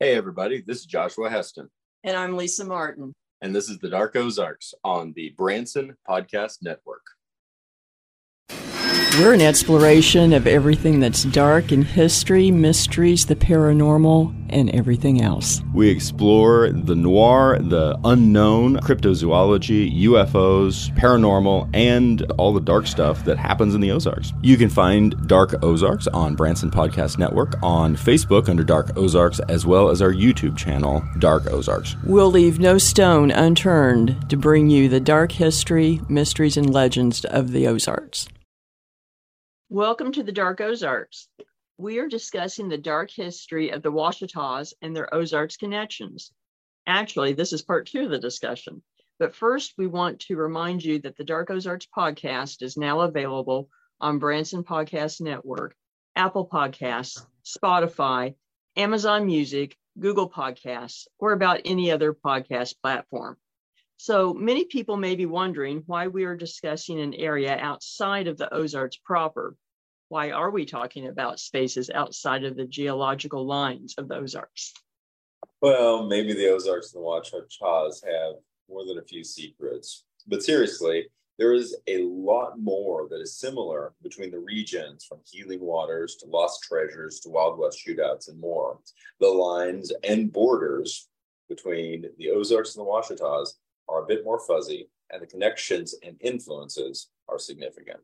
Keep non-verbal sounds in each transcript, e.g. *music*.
Hey, everybody, this is Joshua Heston. And I'm Lisa Martin. And this is the Dark Ozarks on the Branson Podcast Network. We're an exploration of everything that's dark in history, mysteries, the paranormal, and everything else. We explore the noir, the unknown, cryptozoology, UFOs, paranormal, and all the dark stuff that happens in the Ozarks. You can find Dark Ozarks on Branson Podcast Network, on Facebook under Dark Ozarks, as well as our YouTube channel, Dark Ozarks. We'll leave no stone unturned to bring you the dark history, mysteries, and legends of the Ozarks. Welcome to the Dark Ozarks. We are discussing the dark history of the Ouachitas and their Ozarks connections. Actually, this is part two of the discussion. But first, we want to remind you that the Dark Ozarks podcast is now available on Branson Podcast Network, Apple Podcasts, Spotify, Amazon Music, Google Podcasts, or about any other podcast platform. So many people may be wondering why we are discussing an area outside of the Ozarks proper. Why are we talking about spaces outside of the geological lines of the Ozarks? Well, maybe the Ozarks and the Ouachitas have more than a few secrets. But seriously, there is a lot more that is similar between the regions from healing waters to lost treasures to Wild West shootouts and more. The lines and borders between the Ozarks and the Ouachitas are a bit more fuzzy, and the connections and influences are significant.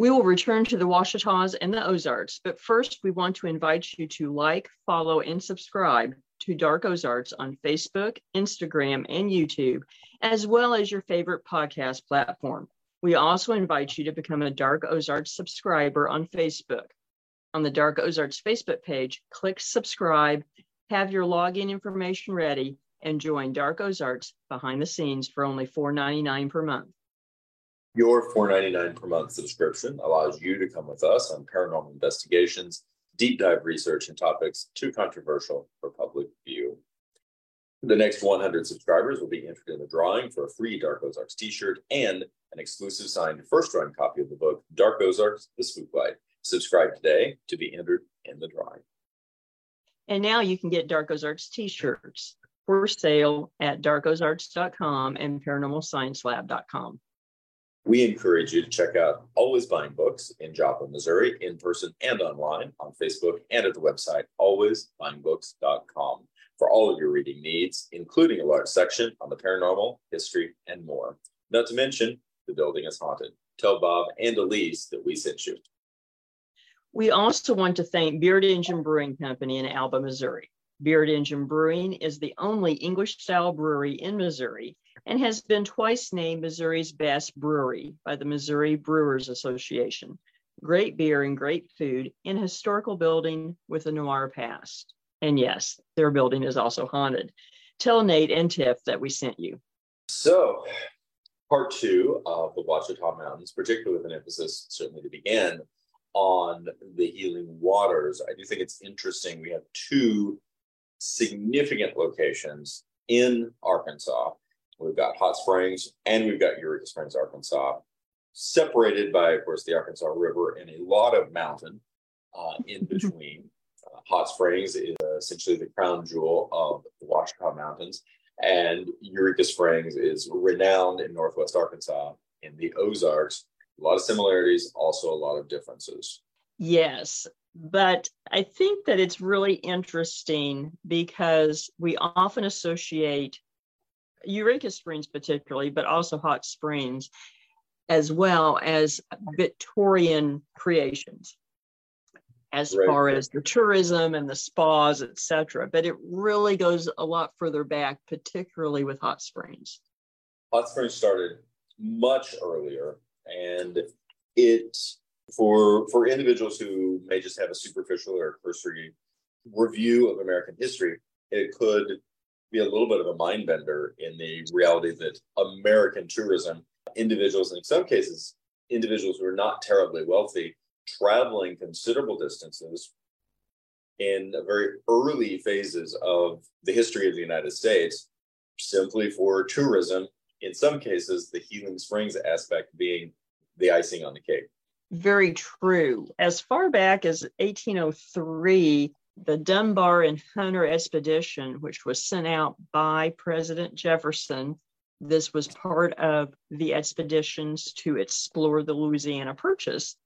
We will return to the Ouachitas and the Ozarks, but first we want to invite you to like, follow, and subscribe to Dark Ozarks on Facebook, Instagram, and YouTube, as well as your favorite podcast platform. We also invite you to become a Dark Ozarks subscriber on Facebook. On the Dark Ozarks Facebook page, click subscribe, have your login information ready, and join Dark Ozarks behind the scenes for only $4.99 per month. Your $4.99 per month subscription allows you to come with us on paranormal investigations, deep dive research, and topics too controversial for public view. The next 100 subscribers will be entered in the drawing for a free Dark Ozarks t shirt and an exclusive signed first run copy of the book Dark Ozarks The Spook Light. Subscribe today to be entered in the drawing. And now you can get Dark Ozarks t shirts for sale at darkozarks.com and paranormalsciencelab.com. We encourage you to check out Always Buying Books in Joplin, Missouri, in person and online on Facebook and at the website alwaysbuyingbooks.com for all of your reading needs, including a large section on the paranormal, history, and more. Not to mention, the building is haunted. Tell Bob and Elise that we sent you. We also want to thank Beard Engine Brewing Company in Alba, Missouri. Beard Engine Brewing is the only English style brewery in Missouri and has been twice named Missouri's best brewery by the Missouri Brewers Association. Great beer and great food in a historical building with a noir past. And yes, their building is also haunted. Tell Nate and Tiff that we sent you. So, part two of the Ouachita Mountains, particularly with an emphasis, certainly to begin, on the healing waters. I do think it's interesting. We have two significant locations in Arkansas. We've got Hot Springs and we've got Eureka Springs, Arkansas, separated by, of course, the Arkansas River and a lot of mountain uh, in between. Uh, Hot Springs is essentially the crown jewel of the Ouachita Mountains, and Eureka Springs is renowned in Northwest Arkansas in the Ozarks. A lot of similarities, also a lot of differences. Yes, but I think that it's really interesting because we often associate Eureka Springs, particularly, but also Hot Springs, as well as Victorian creations as right. far as the tourism and the spas, etc. But it really goes a lot further back, particularly with hot springs. Hot springs started much earlier, and it for for individuals who may just have a superficial or cursory review of American history, it could be a little bit of a mind bender in the reality that American tourism, individuals, and in some cases, individuals who are not terribly wealthy, traveling considerable distances in very early phases of the history of the United States, simply for tourism, in some cases, the healing springs aspect being the icing on the cake very true. As far back as 1803, the Dunbar and Hunter expedition, which was sent out by President Jefferson. This was part of the expeditions to explore the Louisiana Purchase.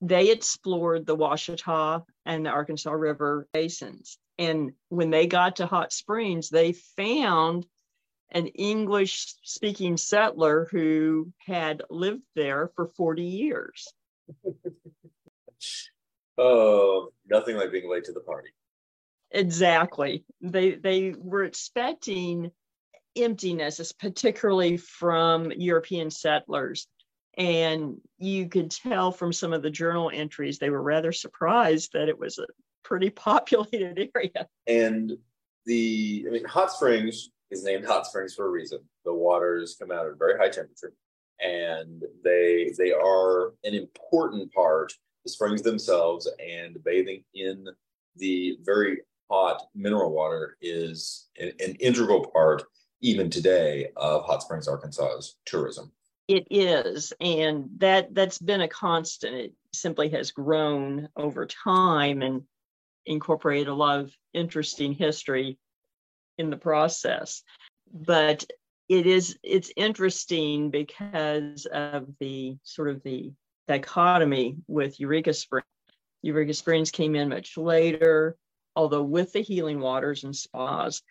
They explored the Ouachita and the Arkansas River basins. And when they got to Hot Springs, they found an English speaking settler who had lived there for 40 years. *laughs* oh, nothing like being late to the party. Exactly. They they were expecting emptiness, particularly from European settlers. And you could tell from some of the journal entries, they were rather surprised that it was a pretty *laughs* populated area. And the, I mean, Hot Springs is named Hot Springs for a reason. The waters come out at a very high temperature, and they they are an important part. The springs themselves and bathing in the very hot mineral water is an, an integral part, even today, of Hot Springs, Arkansas's tourism. It is, and that that's been a constant. It simply has grown over time and incorporated a lot of interesting history in the process. But it is it's interesting because of the sort of the dichotomy with Eureka Springs. Eureka Springs came in much later, although with the healing waters and spas.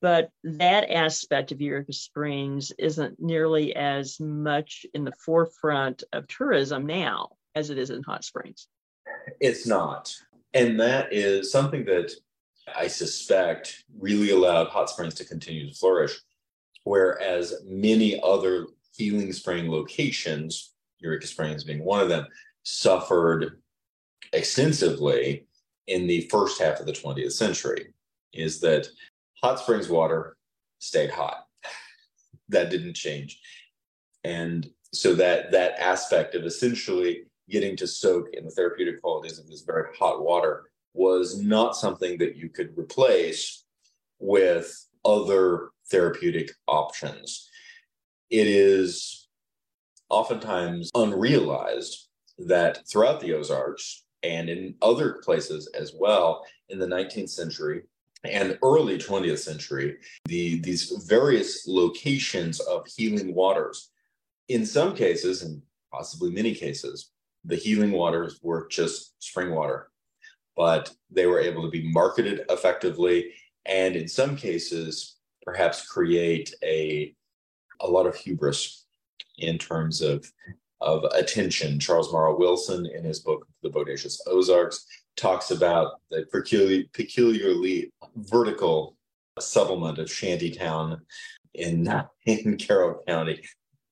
But that aspect of Eureka Springs isn't nearly as much in the forefront of tourism now as it is in Hot Springs. It's not. And that is something that I suspect, really allowed hot springs to continue to flourish. Whereas many other healing spring locations, Eureka Springs being one of them, suffered extensively in the first half of the 20th century, is that hot springs water stayed hot. *laughs* that didn't change. And so that that aspect of essentially getting to soak in the therapeutic qualities of this very hot water was not something that you could replace with other therapeutic options. It is oftentimes unrealized that throughout the Ozarks and in other places as well in the 19th century and early 20th century, the, these various locations of healing waters, in some cases, and possibly many cases, the healing waters were just spring water but they were able to be marketed effectively and in some cases perhaps create a a lot of hubris in terms of of attention. Charles Morrow Wilson in his book The Bodacious Ozarks talks about the peculiar, peculiarly vertical settlement of Shantytown in *laughs* in Carroll County,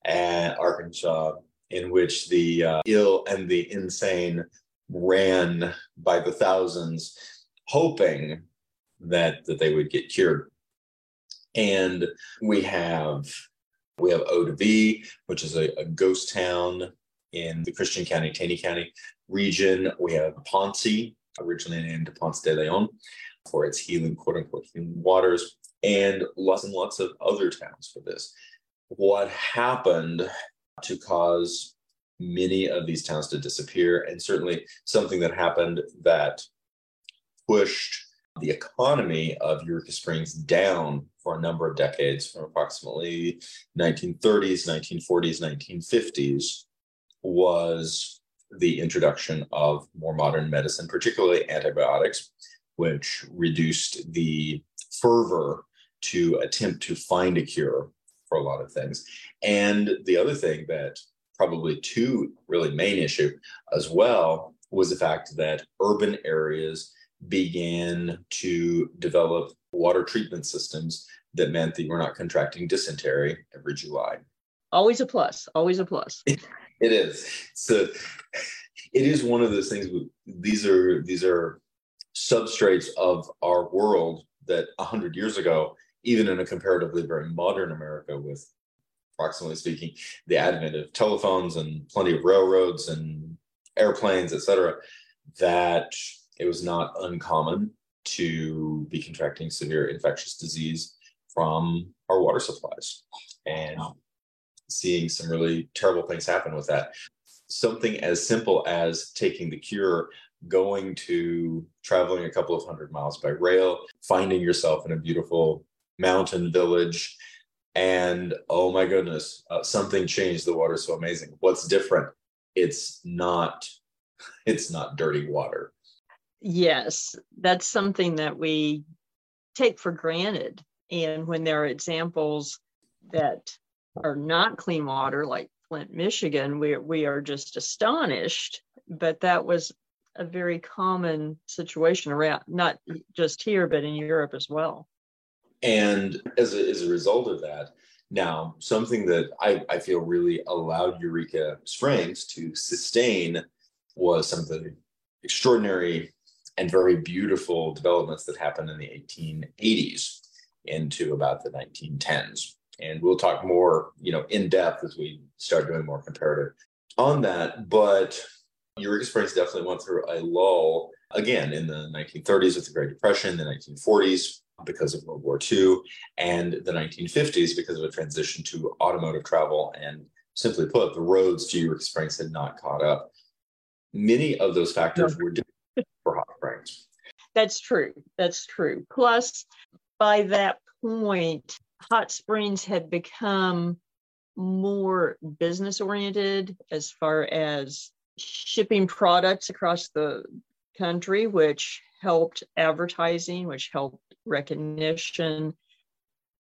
uh, Arkansas, in which the uh, ill and the insane ran by the thousands, hoping that that they would get cured. And we have we have Eau de Vie, which is a, a ghost town in the Christian County, Taney County region. We have Ponce, originally named Ponce de Leon, for its healing, quote unquote, healing waters, and lots and lots of other towns for this. What happened to cause many of these towns to disappear, and certainly something that happened that pushed the economy of Eureka Springs down for a number of decades, from approximately 1930s, 1940s, 1950s, was the introduction of more modern medicine, particularly antibiotics, which reduced the fervor to attempt to find a cure for a lot of things. And the other thing that probably two really main issue as well was the fact that urban areas began to develop water treatment systems that meant that you were not contracting dysentery every July. Always a plus. Always a plus. *laughs* it is. So it is one of those things. These are these are substrates of our world that a hundred years ago, even in a comparatively very modern America with approximately speaking, the advent of telephones and plenty of railroads and airplanes, et cetera, that it was not uncommon to be contracting severe infectious disease from our water supplies and seeing some really terrible things happen with that. Something as simple as taking the cure going to traveling a couple of hundred miles by rail, finding yourself in a beautiful mountain village. And oh my goodness, uh, something changed. The water's so amazing. What's different? It's not, it's not dirty water. Yes, that's something that we take for granted. And when there are examples that are not clean water, like Flint, Michigan, we, we are just astonished. But that was a very common situation around, not just here, but in Europe as well. And as a, as a result of that, now something that I, I feel really allowed Eureka Springs to sustain was some of the extraordinary and very beautiful developments that happened in the 1880s into about the 1910s. And we'll talk more, you know, in depth as we start doing more comparative on that. But Eureka Springs definitely went through a lull again in the 1930s with the Great Depression, the 1940s because of World War II, and the 1950s because of a transition to automotive travel. And simply put, the roads to Eureka Springs had not caught up. Many of those factors were for hot springs. That's true. That's true. Plus, by that point, hot springs had become more business oriented as far as shipping products across the country, which helped advertising, which helped recognition.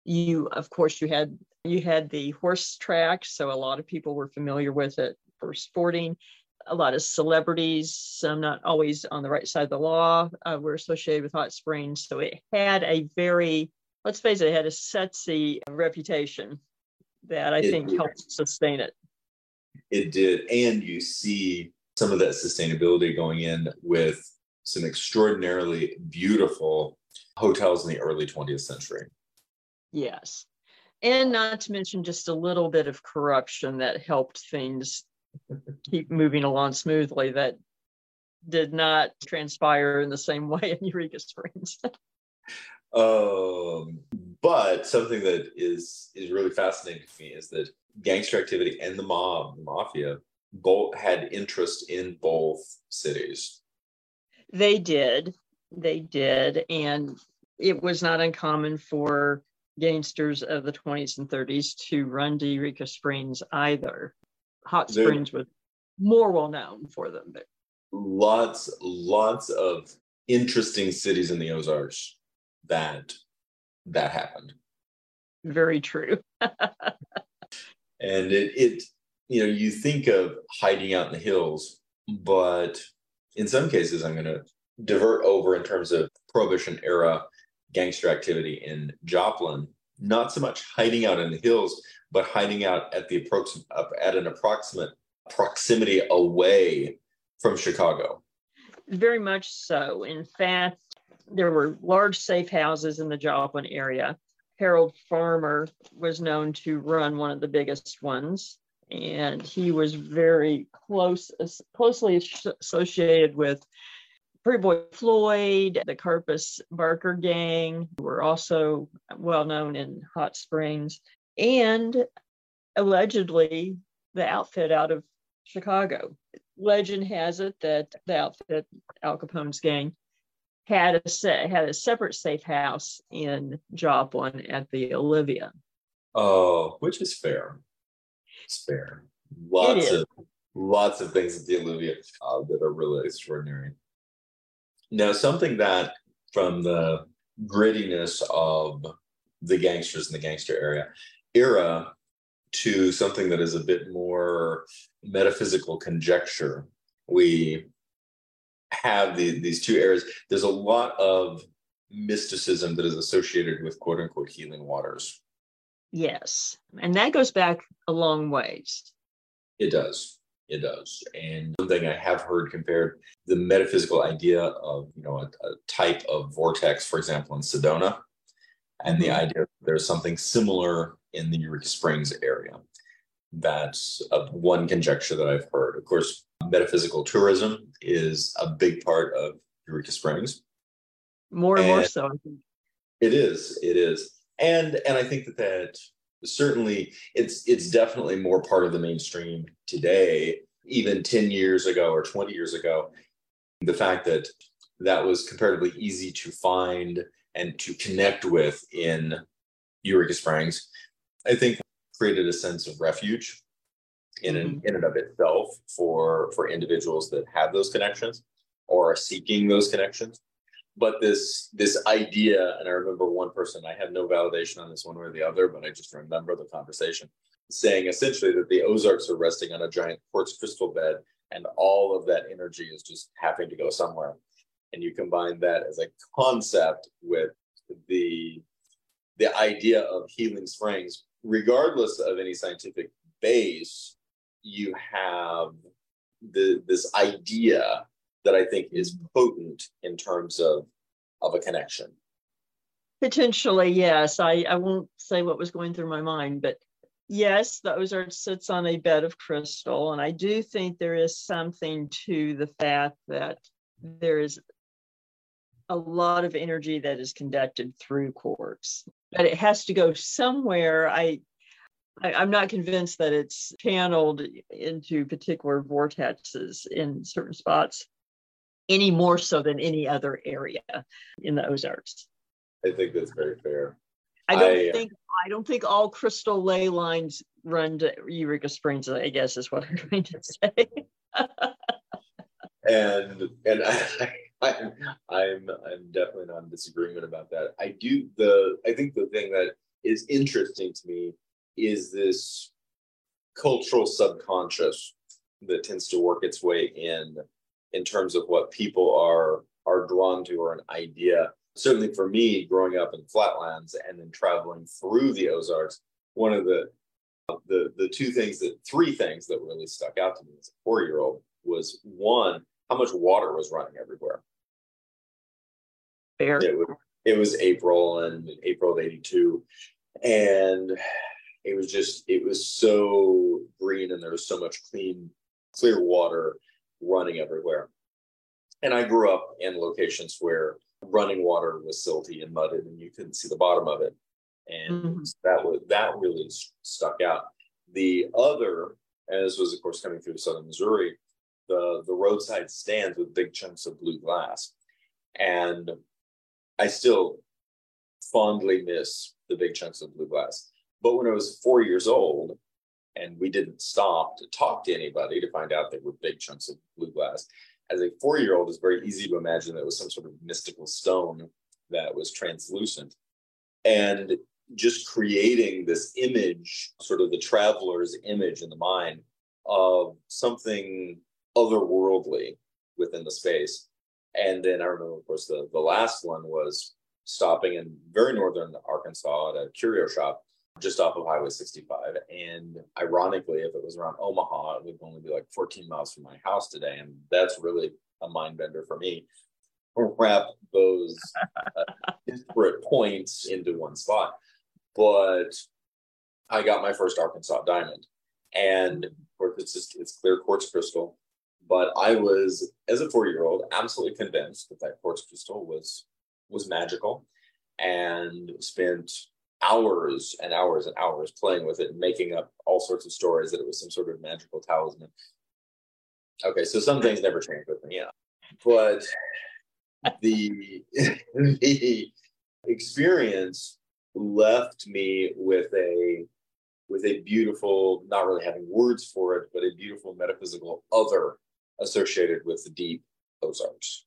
You, of course, you had you had the horse track, so a lot of people were familiar with it for sporting. A lot of celebrities, some not always on the right side of the law, uh, were associated with hot springs. So it had a very, let's face it, it had a sexy reputation that I it think did. helped sustain it. It did. And you see some of that sustainability going in with some extraordinarily beautiful hotels in the early 20th century. Yes. And not to mention just a little bit of corruption that helped things keep moving along smoothly that did not transpire in the same *laughs* way in Eureka Springs. um, but something that is is really fascinating to me is that gangster activity and the mob, the mafia, both had interest in both cities. They did. They did. And it was not uncommon for gangsters of the 20s and 30s to run to Eureka Springs either. Hot there, Springs was more well known for them. But. Lots, lots of interesting cities in the Ozarks that that happened. Very true. *laughs* and it, it you know you think of hiding out in the hills but in some cases i'm going to divert over in terms of prohibition era gangster activity in joplin not so much hiding out in the hills but hiding out at the approximate at an approximate proximity away from chicago. Very much so. In fact there were large safe houses in the joplin area. Harold Farmer was known to run one of the biggest ones, and he was very close, closely associated with Pretty Boy Floyd, the Karpis Barker gang, were also well known in Hot Springs, and allegedly the outfit out of Chicago. Legend has it that the outfit, Al Capone's gang, had a set, had a separate safe house in Joplin at the Olivia. Oh, which is fair. It's fair. Lots of lots of things at the Olivia uh, that are really extraordinary. Now, something that from the grittiness of the gangsters in the gangster area era to something that is a bit more metaphysical conjecture. We have the, these two areas, there's a lot of mysticism that is associated with quote unquote healing waters. Yes. And that goes back a long ways. It does. It does. And something I have heard compared the metaphysical idea of, you know, a, a type of vortex, for example, in Sedona, and mm-hmm. the idea there's something similar in the Eureka Springs area. That's a, one conjecture that I've heard. Of course, metaphysical tourism is a big part of Eureka Springs. More and, and more so. It is. It is. And and I think that that certainly it's it's definitely more part of the mainstream today. Even 10 years ago or 20 years ago, the fact that that was comparatively easy to find and to connect with in Eureka Springs, I think created a sense of refuge in, mm-hmm. in and of itself for for individuals that have those connections or are seeking those connections but this this idea and i remember one person i have no validation on this one way or the other but i just remember the conversation saying essentially that the ozarks are resting on a giant quartz crystal bed and all of that energy is just having to go somewhere. And you combine that as a concept with the the idea of healing springs. Regardless of any scientific base you have the this idea that I think is potent in terms of of a connection. Potentially, yes. I, I won't say what was going through my mind, but yes, the Ozark sits on a bed of crystal. And I do think there is something to the fact that there is a lot of energy that is conducted through quartz, but it has to go somewhere. I I, am not convinced that it's channeled into particular vortexes in certain spots any more so than any other area in the Ozarks. I think that's very fair. I don't I, uh, think I don't think all crystal ley lines run to Eureka Springs. I guess is what I'm trying to say. *laughs* and and *laughs* I, I, I'm I'm definitely not in disagreement about that. I do the I think the thing that is interesting to me is this cultural subconscious that tends to work its way in in terms of what people are are drawn to or an idea. Certainly for me growing up in flatlands and then traveling through the ozarks one of the the the two things that three things that really stuck out to me as a four year old was one how much water was running everywhere. Fair. It was, it was april and april of 82 and it was just it was so green and there was so much clean clear water running everywhere. And i grew up in locations where running water was silty and mudded and you couldn't see the bottom of it. And mm-hmm. that was that really stuck out. The other and this was of course coming through southern missouri the the roadside stands with big chunks of blue glass. And i still fondly miss the big chunks of blue glass. But when I was four years old, and we didn't stop to talk to anybody to find out they were big chunks of blue glass. As a four year old, it's very easy to imagine that it was some sort of mystical stone that was translucent. And just creating this image, sort of the traveler's image in the mind of something otherworldly within the space. And then I remember, of course, the, the last one was stopping in very northern Arkansas at a curio shop just off of Highway 65. And ironically, if it was around Omaha, it would only be like 14 miles from my house today. And that's really a mind bender for me. Wrap those uh, *laughs* disparate points into one spot. But I got my first Arkansas diamond. And of course, it's just it's clear quartz crystal. But I was, as a four-year-old, absolutely convinced that that quartz crystal was was magical, and spent hours and hours and hours playing with it and making up all sorts of stories that it was some sort of magical talisman. Okay, so some things never change with me, yeah. But the *laughs* the experience left me with a with a beautiful, not really having words for it, but a beautiful metaphysical other associated with the deep Ozarks.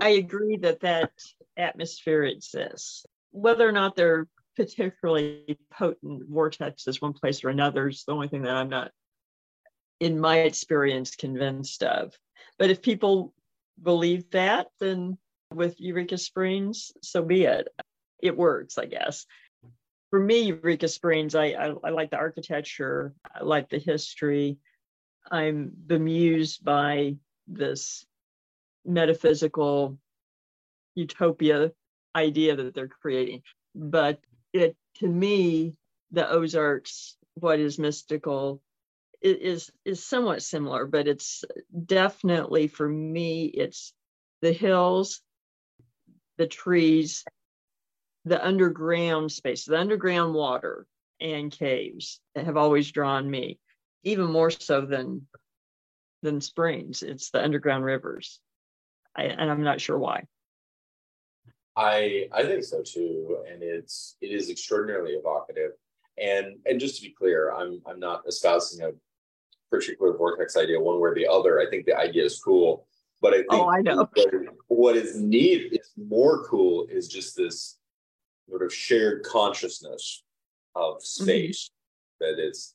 I agree that that atmosphere exists. Whether or not they're particularly potent vortexes one place or another is the only thing that I'm not, in my experience, convinced of. But if people believe that, then with Eureka Springs, so be it. It works, I guess. For me, Eureka Springs, I, I, I like the architecture, I like the history. I'm bemused by this metaphysical utopia idea that they're creating. But it to me the ozarks what is mystical is is somewhat similar but it's definitely for me it's the hills the trees the underground space the underground water and caves have always drawn me even more so than than springs it's the underground rivers I, and I'm not sure why. I I think so too, and it's it is extraordinarily evocative. And and just to be clear, I'm I'm not espousing a particular vortex idea one way or the other. I think the idea is cool, but I think oh, I know. What, what is neat is more cool is just this sort of shared consciousness of mm-hmm. space mm-hmm. that it's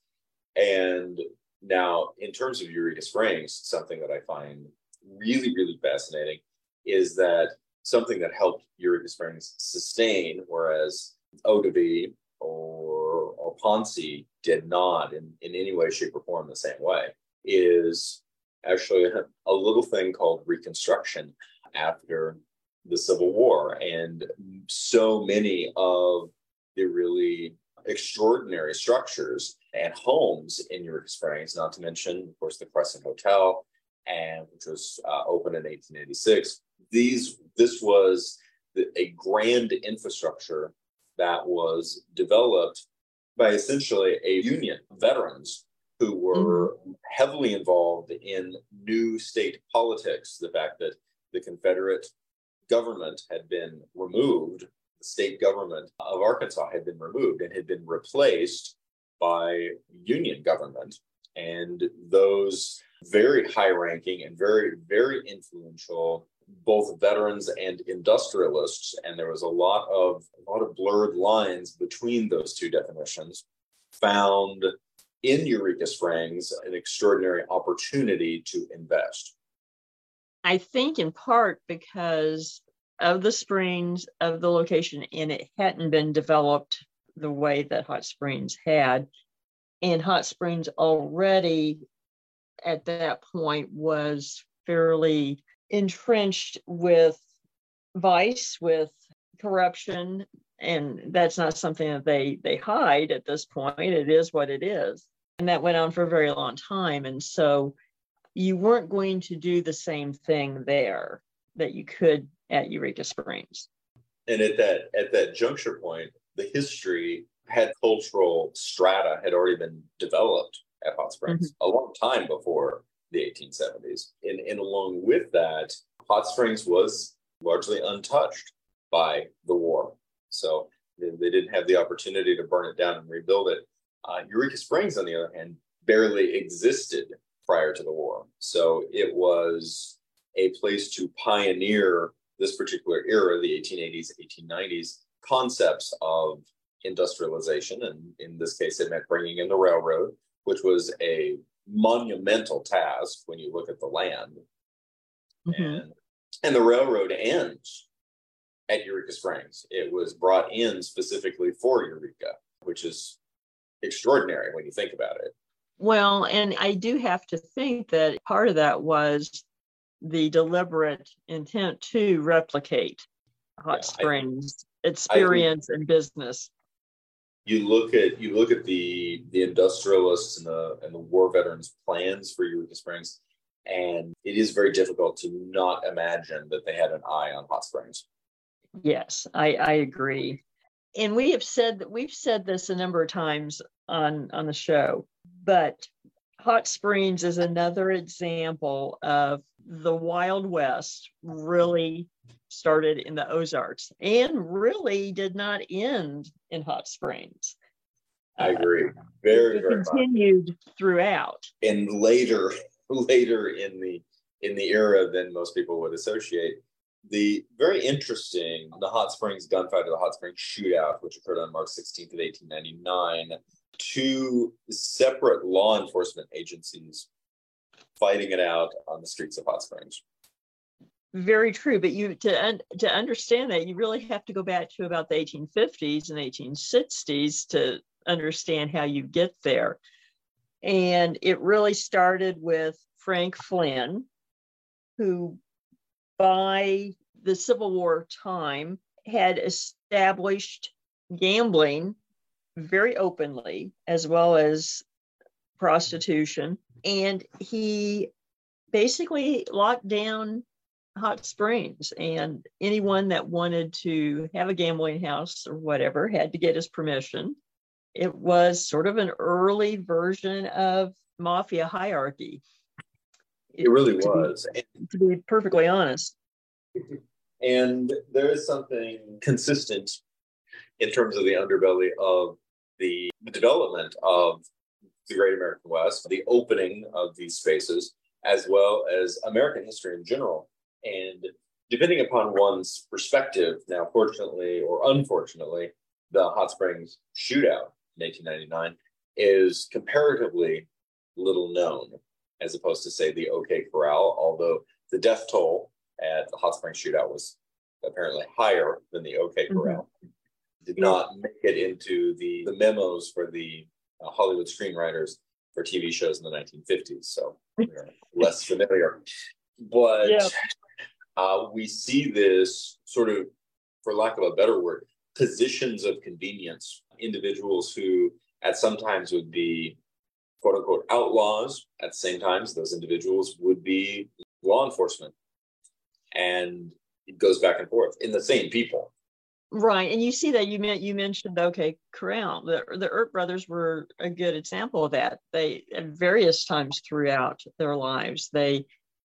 and now in terms of Eureka Springs, something that I find really, really fascinating is that something that helped Eureka Springs sustain, whereas Vie or, or Ponce did not in, in any way, shape, or form the same way, is actually a, a little thing called reconstruction after the Civil War. And so many of the really extraordinary structures and homes in Eureka Springs, not to mention, of course, the Crescent Hotel, and which was uh, opened in 1886, these this was a grand infrastructure that was developed by essentially a union of veterans who were mm-hmm. heavily involved in new state politics. The fact that the Confederate government had been removed, the state government of Arkansas had been removed and had been replaced by union government. And those very high ranking and very, very influential both veterans and industrialists, and there was a lot of a lot of blurred lines between those two definitions. Found in Eureka Springs an extraordinary opportunity to invest. I think in part because of the springs of the location, and it hadn't been developed the way that Hot Springs had. And Hot Springs already at that point was fairly entrenched with vice, with corruption, and that's not something that they they hide at this point. It is what it is, and that went on for a very long time. And so, you weren't going to do the same thing there that you could at Eureka Springs. And at that at that juncture point, the history had cultural strata had already been developed at Hot Springs mm-hmm. a long time before the 1870s. And, and along with that, Hot Springs was largely untouched by the war. So they, they didn't have the opportunity to burn it down and rebuild it. Uh, Eureka Springs, on the other hand, barely existed prior to the war. So it was a place to pioneer this particular era, the 1880s, 1890s, concepts of industrialization. And in this case, it meant bringing in the railroad, which was a monumental task when you look at the land. Mm-hmm. And, and the railroad ends at Eureka Springs. It was brought in specifically for Eureka, which is extraordinary when you think about it. Well, and I do have to think that part of that was the deliberate intent to replicate Hot yeah, Springs I, experience I, and business you look at you look at the the industrialists and the and the war veterans plans for Eureka Springs, and it is very difficult to not imagine that they had an eye on hot springs. Yes, I, I agree. And we have said that we've said this a number of times on on the show, but hot springs is another example of the Wild West really started in the Ozarks and really did not end in Hot Springs. I uh, agree. Very, very continued throughout. And later, *laughs* later in the in the era than most people would associate. The very interesting, the Hot Springs gunfight or the Hot Springs shootout, which occurred on March 16th of 1899, two separate law enforcement agencies fighting it out on the streets of Hot Springs. Very true, but you to un, to understand that you really have to go back to about the 1850s and 1860s to understand how you get there. And it really started with Frank Flynn, who by the Civil War time had established gambling very openly, as well as prostitution. And he basically locked down hot springs and anyone that wanted to have a gambling house or whatever had to get his permission. It was sort of an early version of mafia hierarchy. It, it really to was. be, to be perfectly honest. And there is something consistent in terms of the underbelly of the development of the Great American West, the opening of these spaces, as well as American history in general. And depending upon one's perspective, now, fortunately or unfortunately, the Hot Springs shootout in 1899 is comparatively little known, as opposed to, say, the OK Corral, although the death toll at the Hot Springs shootout was apparently higher than the OK mm-hmm. Corral. Mm-hmm. Did not make it into the, the memos for the uh, Hollywood screenwriters for TV shows in the 1950s, so *laughs* less familiar. But yeah. Uh, we see this sort of, for lack of a better word, positions of convenience. Individuals who, at some times, would be quote unquote outlaws. At the same times, those individuals would be law enforcement, and it goes back and forth in the same people. Right, and you see that you meant you mentioned OK Corral. The the Earp brothers were a good example of that. They at various times throughout their lives they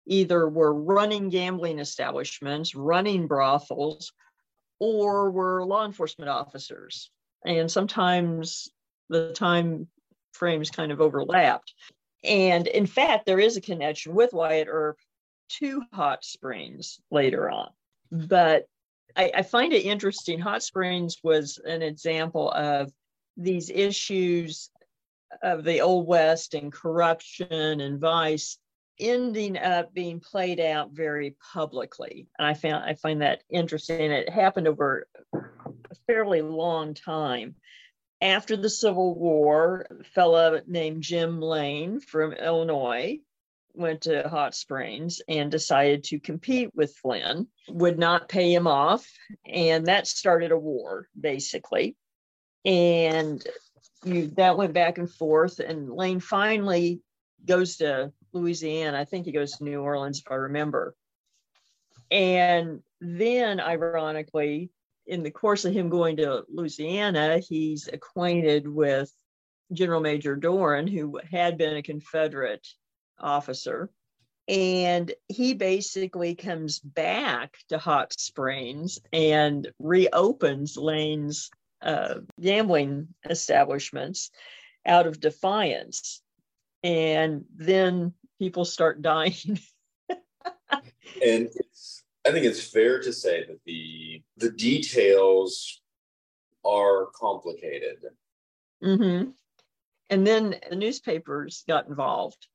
either were running gambling establishments, running brothels, or were law enforcement officers. And sometimes the time frames kind of overlapped. And in fact, there is a connection with Wyatt Earp to Hot Springs later on. But I, I find it interesting. Hot Springs was an example of these issues of the Old West and corruption and vice ending up being played out very publicly. And I found I find that interesting. It happened over a fairly long time. After the Civil War, a fellow named Jim Lane from Illinois went to Hot Springs and decided to compete with Flynn, would not pay him off. And that started a war, basically. And you, that went back and forth. And Lane finally goes to Louisiana. I think he goes to New Orleans, if I remember. And then, ironically, in the course of him going to Louisiana, he's acquainted with General Major Doran, who had been a Confederate officer. And he basically comes back to Hot Springs and reopens Lane's uh, gambling establishments out of defiance. And then people start dying. *laughs* and I think it's fair to say that the the details are complicated. Mm-hmm. And then the newspapers got involved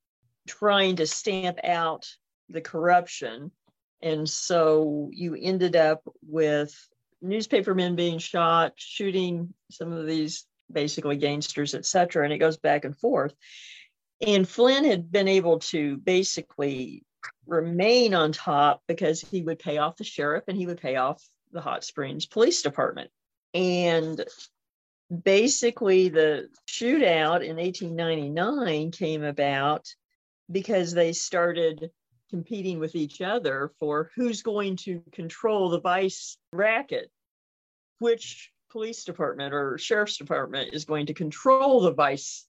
trying to stamp out the corruption. And so you ended up with newspapermen being shot, shooting some of these basically gangsters, etc. And it goes back and forth. And Flynn had been able to basically remain on top because he would pay off the sheriff and he would pay off the Hot Springs Police Department. And basically, the shootout in 1899 came about because they started competing with each other for who's going to control the vice racket, which police department or sheriff's department is going to control the vice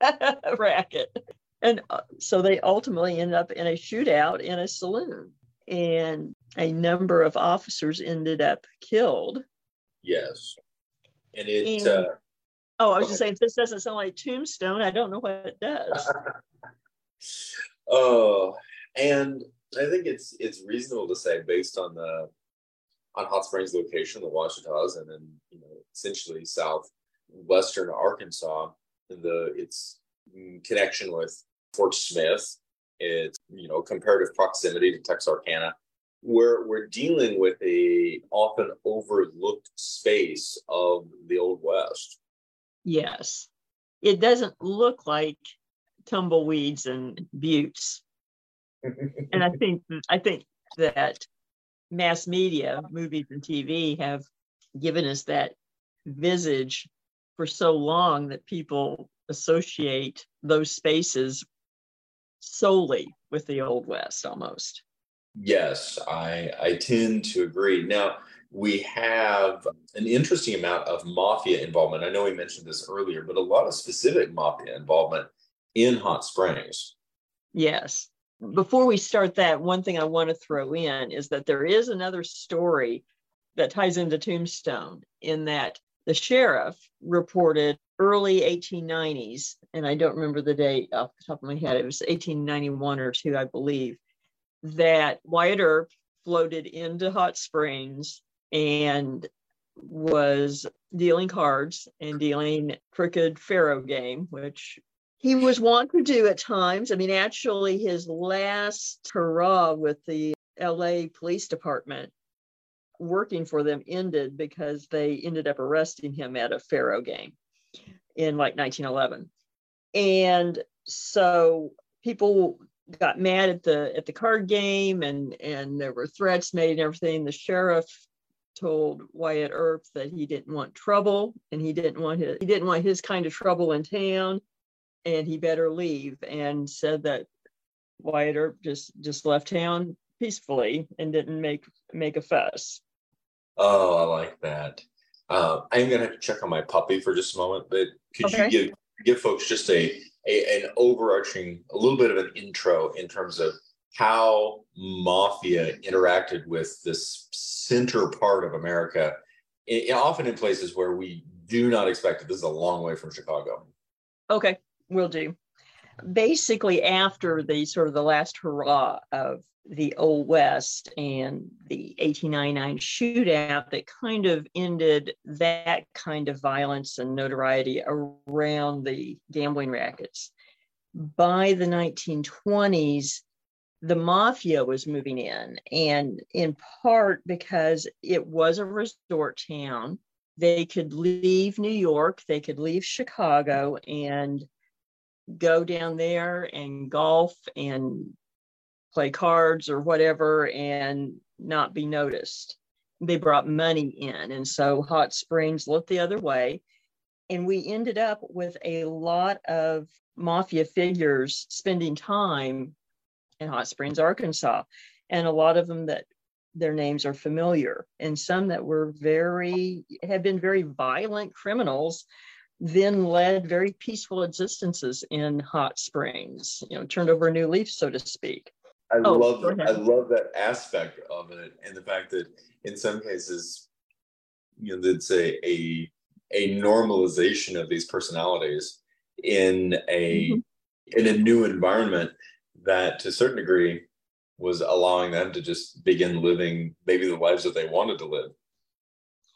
*laughs* racket. And uh, so they ultimately end up in a shootout in a saloon, and a number of officers ended up killed. Yes. And it. And, uh, oh, I was just saying, if this doesn't sound like Tombstone, I don't know what it does. *laughs* Oh, and I think it's it's reasonable to say based on the on Hot Springs location, the Ouachita's, and then you know essentially southwestern Arkansas, the its mm, connection with Fort Smith, its you know comparative proximity to Texarkana. We're we're dealing with a often overlooked space of the Old West. Yes, it doesn't look like tumbleweeds and buttes. *laughs* and I think I think that mass media, movies and TV have given us that visage for so long that people associate those spaces solely with the old west almost yes i i tend to agree now we have an interesting amount of mafia involvement i know we mentioned this earlier but a lot of specific mafia involvement in Hot Springs. Yes. before we start that, one thing I want to throw in is that there is another story that ties into Tombstone in that the sheriff reported early 1890s, and I don't remember the date off the top of my head, it was 1891 or two, I believe, that Wyatt Earp floated into Hot Springs and was dealing cards and dealing crooked faro game, which he was wont to do at times. I mean, actually, his last hurrah with the LA Police Department working for them ended because they ended up arresting him at a faro game in like 1911. And so people got mad at the at the card game and and there were threats made and everything. The sheriff told Wyatt Earp that he didn't want trouble and he didn't want his he didn't want his kind of trouble in town and he better leave and said that Wyatt Earp just just left town peacefully and didn't make make a fuss. Oh, I like that. Uh, I'm gonna have to check on my puppy for just a moment, but could okay. you give give folks just a, a an overarching, a little bit of an intro in terms of how mafia interacted with this center part of America, in, often in places where we do not expect it. This is a long way from Chicago. Okay, we'll do. Basically, after the sort of the last hurrah of the Old West and the 1899 shootout that kind of ended that kind of violence and notoriety around the gambling rackets. By the 1920s, the mafia was moving in, and in part because it was a resort town. They could leave New York, they could leave Chicago, and go down there and golf and play cards or whatever and not be noticed. They brought money in. And so Hot Springs looked the other way. And we ended up with a lot of mafia figures spending time in Hot Springs, Arkansas, and a lot of them that their names are familiar, and some that were very, have been very violent criminals then led very peaceful existences in hot springs you know turned over a new leaf so to speak I oh, love I love that aspect of it, and the fact that in some cases, you know, it's a a, a normalization of these personalities in a mm-hmm. in a new environment that, to a certain degree, was allowing them to just begin living maybe the lives that they wanted to live.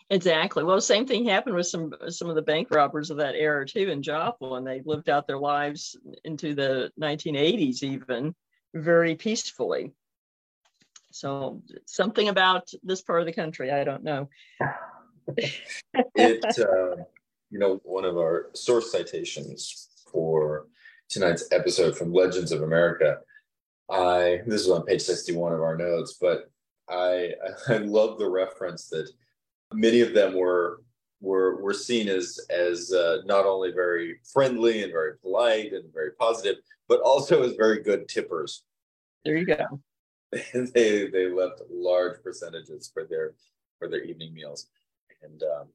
Exactly. Well, the same thing happened with some some of the bank robbers of that era too in Joplin. They lived out their lives into the 1980s even very peacefully. So something about this part of the country, I don't know. it, *laughs* uh, you know, one of our source citations for tonight's episode from Legends of America. I this is on page sixty-one of our notes, but I *laughs* I love the reference that many of them were were were seen as as uh, not only very friendly and very polite and very positive, but also as very good tippers. There you go. *laughs* they they left large percentages for their for their evening meals, and um,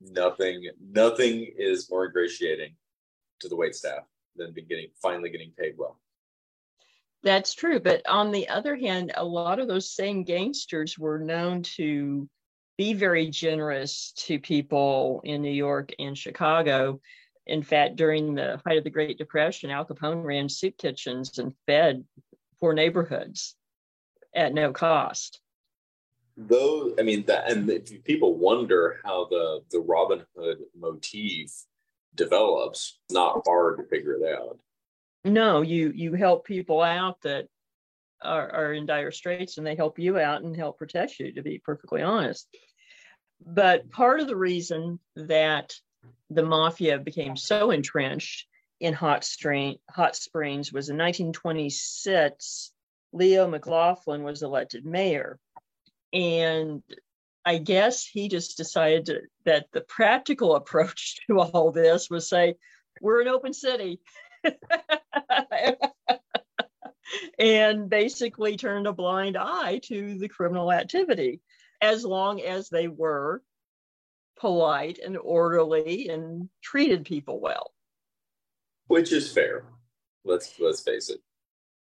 nothing nothing is more ingratiating to the wait staff than getting finally getting paid well. That's true, but on the other hand, a lot of those same gangsters were known to be very generous to people in New York and Chicago in fact, during the height of the Great Depression, Al Capone ran soup kitchens and fed poor neighborhoods at no cost. Though, I mean, that, and people wonder how the, the Robin Hood motif develops, not hard to figure it out. No, you, you help people out that are, are in dire straits and they help you out and help protect you, to be perfectly honest. But part of the reason that the mafia became so entrenched in Hot, Hot Springs was in 1926, Leo McLaughlin was elected mayor. And I guess he just decided to, that the practical approach *laughs* to all this was say, we're an open city. *laughs* and basically turned a blind eye to the criminal activity as long as they were polite and orderly and treated people well. Which is fair. Let's let's face it.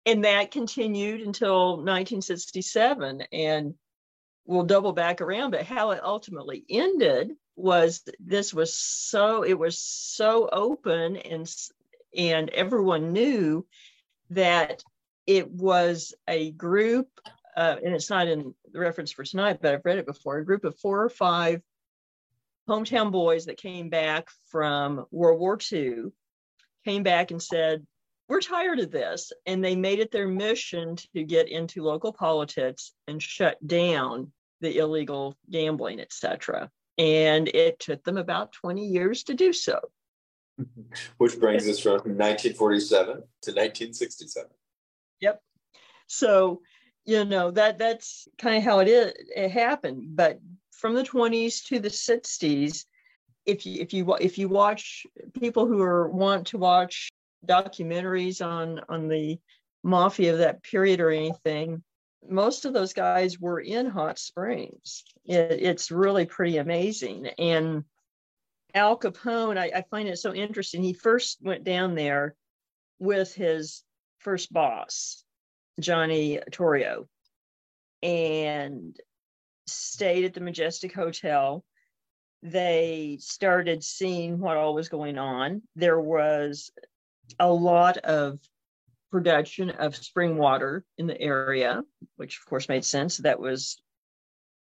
And that continued until 1967. And we'll double back around, but how it ultimately ended was this was so it was so open and and everyone knew that it was a group uh, and it's not in the reference for tonight but i've read it before a group of four or five hometown boys that came back from world war ii came back and said we're tired of this and they made it their mission to get into local politics and shut down the illegal gambling etc and it took them about 20 years to do so. *laughs* Which brings us from 1947 to 1967. Yep. So, you know, that that's kind of how it is it happened, but from the 20s to the 60s, if you if you if you watch people who are want to watch documentaries on on the mafia of that period or anything, most of those guys were in Hot Springs. It, it's really pretty amazing. And Al Capone, I, I, find it so interesting. He first went down there with his first boss, Johnny Torrio, and stayed at the Majestic Hotel. They started seeing what all was going on. There was a lot of production of spring water in the area, which of course made sense. That was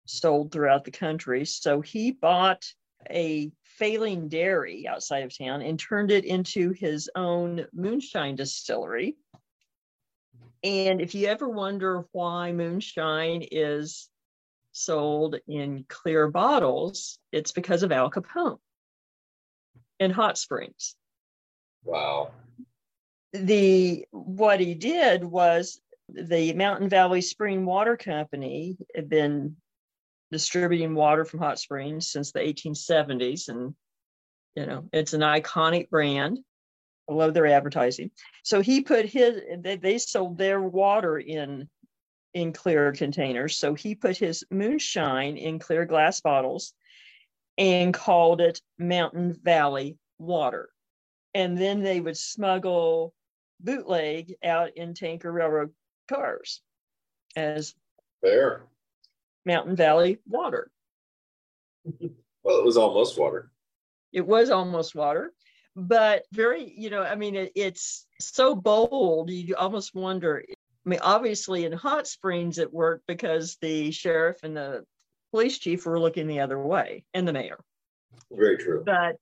sold throughout the country. So he bought a failing dairy outside of town and turned it into his own moonshine distillery. And if you ever wonder why moonshine is sold in clear bottles, it's because of Al Capone in Hot Springs. Wow the what he did was the Mountain Valley Spring Water Company had been distributing water from hot springs since the 1870s and you know it's an iconic brand i love their advertising. So he put his they, they sold their water in in clear containers. So he put his moonshine in clear glass bottles and called it mountain valley water. And then they would smuggle bootleg out in tanker railroad cars as there Mountain Valley water. *laughs* well, it was almost water. It was almost water, but very, you know, I mean, it, it's so bold, you almost wonder. I mean, obviously, in Hot Springs, it worked because the sheriff and the police chief were looking the other way, and the mayor. Very true. But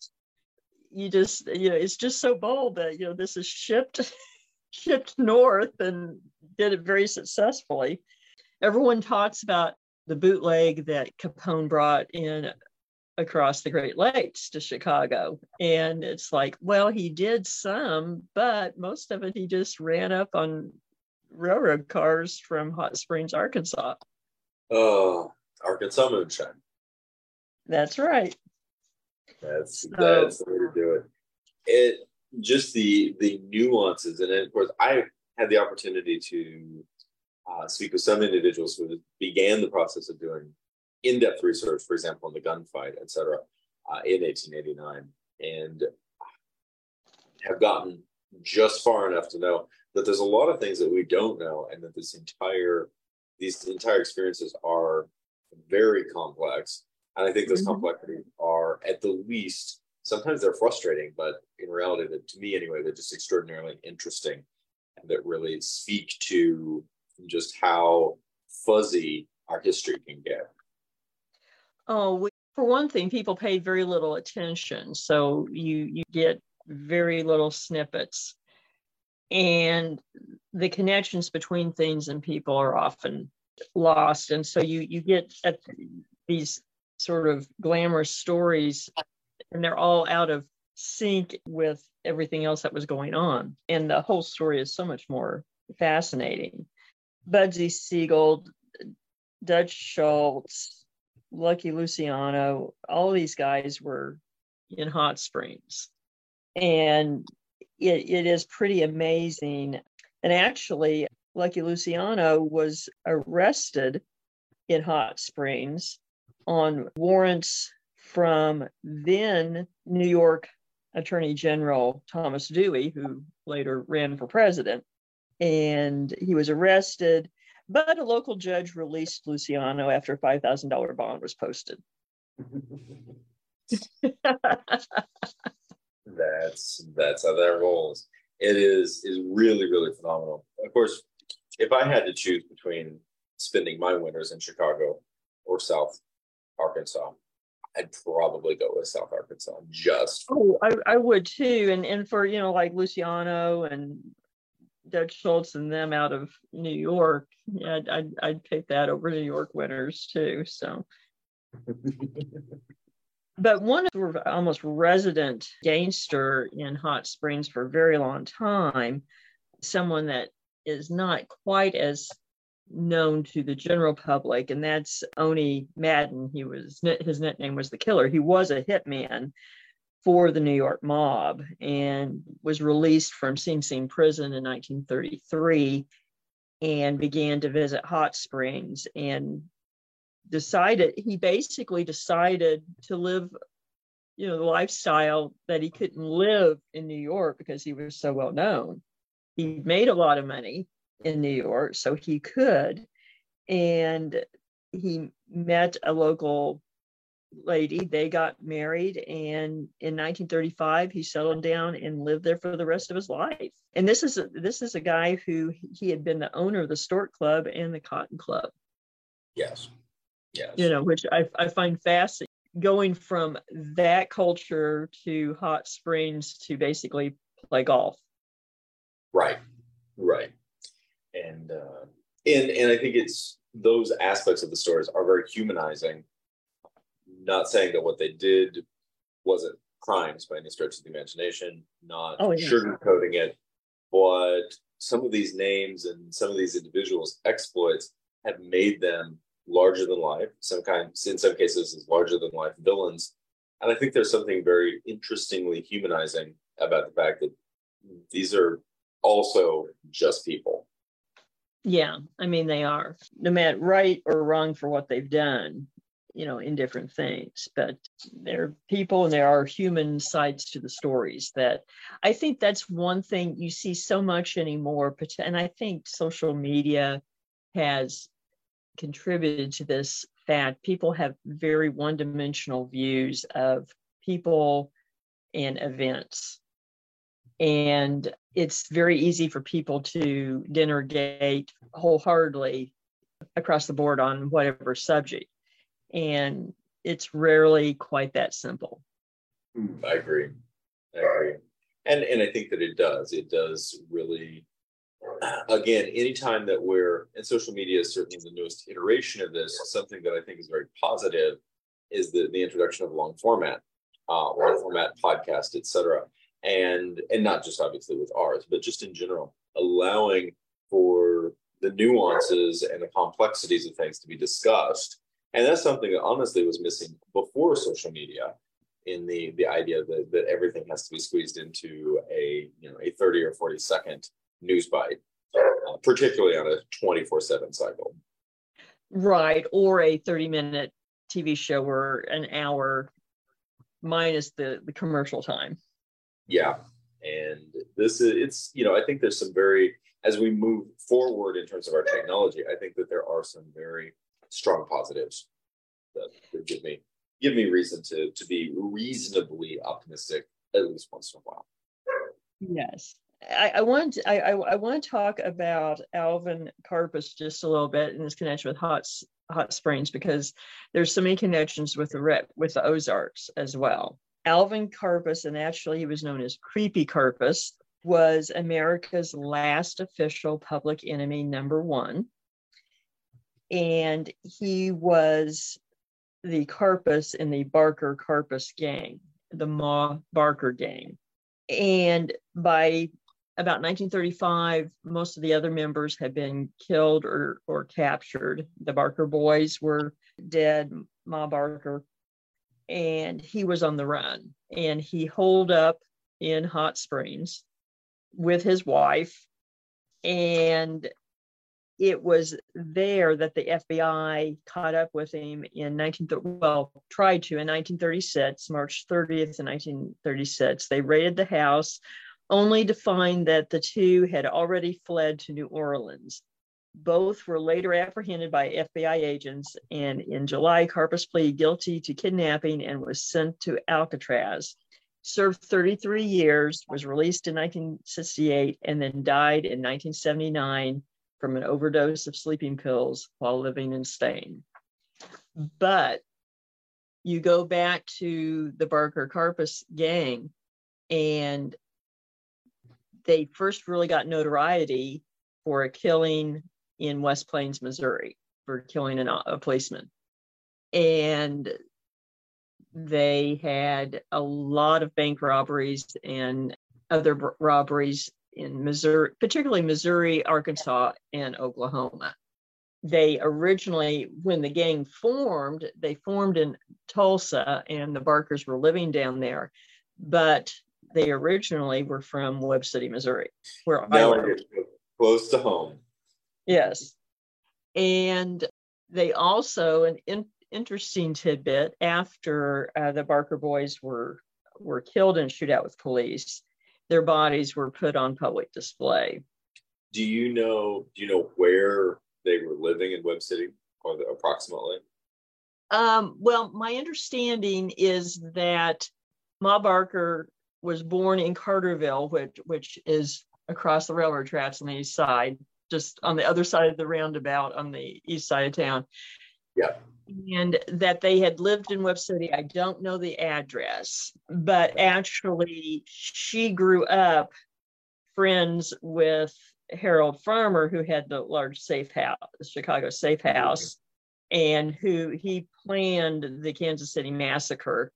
you just you know it's just so bold that you know this is shipped *laughs* shipped north and did it very successfully everyone talks about the bootleg that capone brought in across the great lakes to chicago. And it's like well he did some but most of it he just ran up on railroad cars from hot springs arkansas. Oh arkansas moonshine. That's right. That's that's the way to do it. It just the the nuances, and of course, I had the opportunity to uh, speak with some individuals who began the process of doing in-depth research, for example, on the gunfight, et cetera, uh, in 1889, and have gotten just far enough to know that there's a lot of things that we don't know, and that this entire these entire experiences are very complex and I think those mm-hmm. complexities are at the least, sometimes they're frustrating, but in reality, that to me anyway, they're just extraordinarily interesting and that really speak to just how fuzzy our history can get. Oh, we, for one thing, people paid very little attention. So you you get very little snippets. And the connections between things and people are often lost. And so you you get at these sort of glamorous stories, and they're all out of sync with everything else that was going on. And the whole story is so much more fascinating. Bugsy Siegel, Dutch Schultz, Lucky Luciano, all these guys were in hot springs. And it, it is pretty amazing. And actually, Lucky Luciano was arrested in hot springs on warrants from then New York Attorney General Thomas Dewey, who later ran for president. and he was arrested. But a local judge released Luciano after a $5,000 bond was posted. *laughs* that's that's how that rolls. It is is really really phenomenal. Of course, if I had to choose between spending my winters in Chicago or South Arkansas, I'd probably go with South Arkansas just. Oh, I, I would too, and and for you know like Luciano and Dutch Schultz and them out of New York, yeah, I'd I'd, I'd pick that over New York winters too. So. *laughs* but one sort of almost resident gangster in Hot Springs for a very long time, someone that is not quite as known to the general public, and that's Owney Madden. He was his nickname was the Killer. He was a hitman for the New York mob and was released from Sing Sing prison in 1933 and began to visit hot springs and decided he basically decided to live you know the lifestyle that he couldn't live in New York because he was so well known. He made a lot of money in New York, so he could. And he met a local lady. They got married, and in 1935, he settled down and lived there for the rest of his life. And this is a, this is a guy who he had been the owner of the Stork Club and the Cotton Club. Yes. Yes. You know, which I, I find fascinating. Going from that culture to hot springs to basically play golf. Right. Right and uh, and and I think it's those aspects of the stories are very humanizing. Not saying that what they did wasn't crimes by any stretch of the imagination, not oh, yeah. sugarcoating it, but some of these names and some of these individuals' exploits have made them larger than life. Some kind, in some cases, as larger than life villains. And I think there's something very interestingly humanizing about the fact that these are also just people. Yeah, I mean they are. No matter right or wrong for what they've done, you know, in different things. But there are people and there are human sides to the stories that I think that's one thing you see so much anymore. And I think social media has contributed to this fact. People have very one dimensional views of people and events. And it's very easy for people to dinner gate wholeheartedly across the board on whatever subject. And it's rarely quite that simple. I agree. I agree. And and I think that it does. It does really again, anytime that we're and social media is certainly the newest iteration of this, something that I think is very positive is the, the introduction of long format, uh, long format podcast, et cetera and and not just obviously with ours, but just in general, allowing for the nuances and the complexities of things to be discussed. And that's something that honestly was missing before social media in the the idea that, that everything has to be squeezed into a you know a 30 or 40 second news bite, uh, particularly on a 24 7 cycle. Right. Or a 30 minute TV show or an hour minus the, the commercial time. Yeah. And this is, it's, you know, I think there's some very, as we move forward in terms of our technology, I think that there are some very strong positives that, that give me, give me reason to, to be reasonably optimistic at least once in a while. Yes. I, I want to, I, I, I, want to talk about Alvin Karpis just a little bit in this connection with hot hot springs because there's so many connections with the with the Ozarks as well. Alvin Karpis, and actually he was known as Creepy Karpis, was America's last official public enemy number one. And he was the Karpis in the Barker Karpis gang, the Ma Barker gang. And by about 1935, most of the other members had been killed or, or captured. The Barker boys were dead. Ma Barker and he was on the run and he holed up in hot springs with his wife and it was there that the FBI caught up with him in 19 well tried to in 1936 March 30th in 1936 they raided the house only to find that the two had already fled to New Orleans. Both were later apprehended by FBI agents, and in July, Karpis pleaded guilty to kidnapping and was sent to Alcatraz. Served 33 years, was released in 1968, and then died in 1979 from an overdose of sleeping pills while living in Spain. But you go back to the Barker Karpis gang, and they first really got notoriety for a killing in West Plains, Missouri, for killing an, a policeman. And they had a lot of bank robberies and other b- robberies in Missouri, particularly Missouri, Arkansas, and Oklahoma. They originally, when the gang formed, they formed in Tulsa, and the Barkers were living down there. But they originally were from Webb City, Missouri, where now I live. close to home. Yes. And they also, an in, interesting tidbit, after uh, the Barker boys were were killed in a shootout with police, their bodies were put on public display. Do you know? Do you know where they were living in Webb City, or the, approximately? Um, well, my understanding is that Ma Barker was born in Carterville, which which is across the railroad tracks on the east side, just on the other side of the roundabout on the east side of town. Yeah. And that they had lived in Webb City. I don't know the address, but actually, she grew up friends with Harold Farmer, who had the large safe house, the Chicago safe house, and who he planned the Kansas City massacre.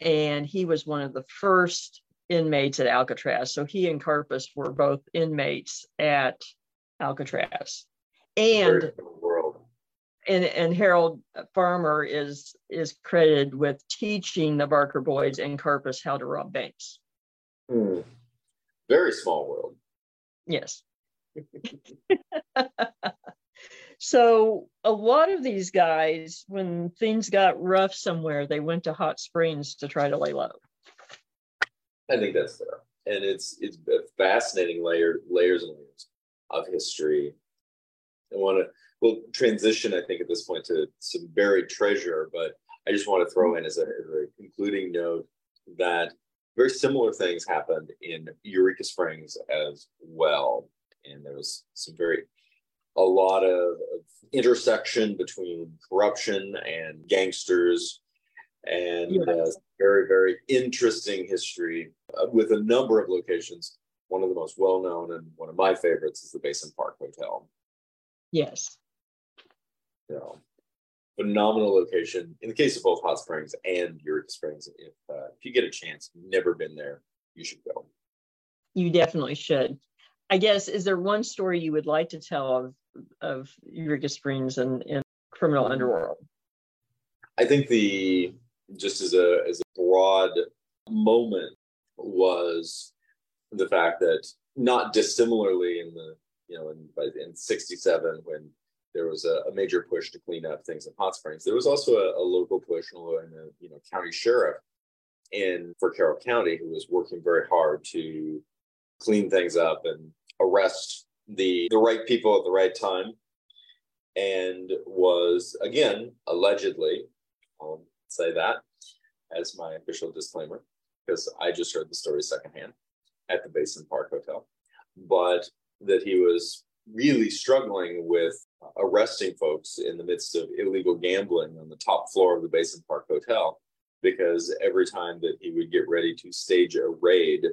And he was one of the first inmates at Alcatraz. So he and Karpis were both inmates at Alcatraz. And Very different world. And and Harold Farmer is is credited with teaching the Barker boys and Karpis how to rob banks. Hmm. Very small world. Yes. *laughs* so a lot of these guys, when things got rough somewhere, they went to hot springs to try to lay low. I think that's fair, and it's it's a fascinating layer layers and layers of history. I want to we'll transition, I think, at this point to some buried treasure, but I just want to throw in as a, as a concluding note that very similar things happened in Eureka Springs as well, and there was some very a lot of, intersection between corruption and gangsters and Yes. uh, very very interesting history uh, with a number of locations one of the most well known and one of my favorites is the basin park hotel Yes. You know phenomenal location in the case of both hot springs and eureka springs if uh, if you get a chance never been there you should go You definitely should. I guess is there one story you would like to tell of of Eureka Springs and, and criminal underworld? I think the just as a as a broad moment was the fact that not dissimilarly in the you know in by in '67 when there was a, a major push to clean up things in Hot Springs, there was also a, a local push and a you know county sheriff in for Carroll County who was working very hard to clean things up and arrest the the right people at the right time and was again allegedly I'll say that as my official disclaimer because I just heard the story secondhand at the Basin Park Hotel, but that he was really struggling with arresting folks in the midst of illegal gambling on the top floor of the Basin Park Hotel because every time that he would get ready to stage a raid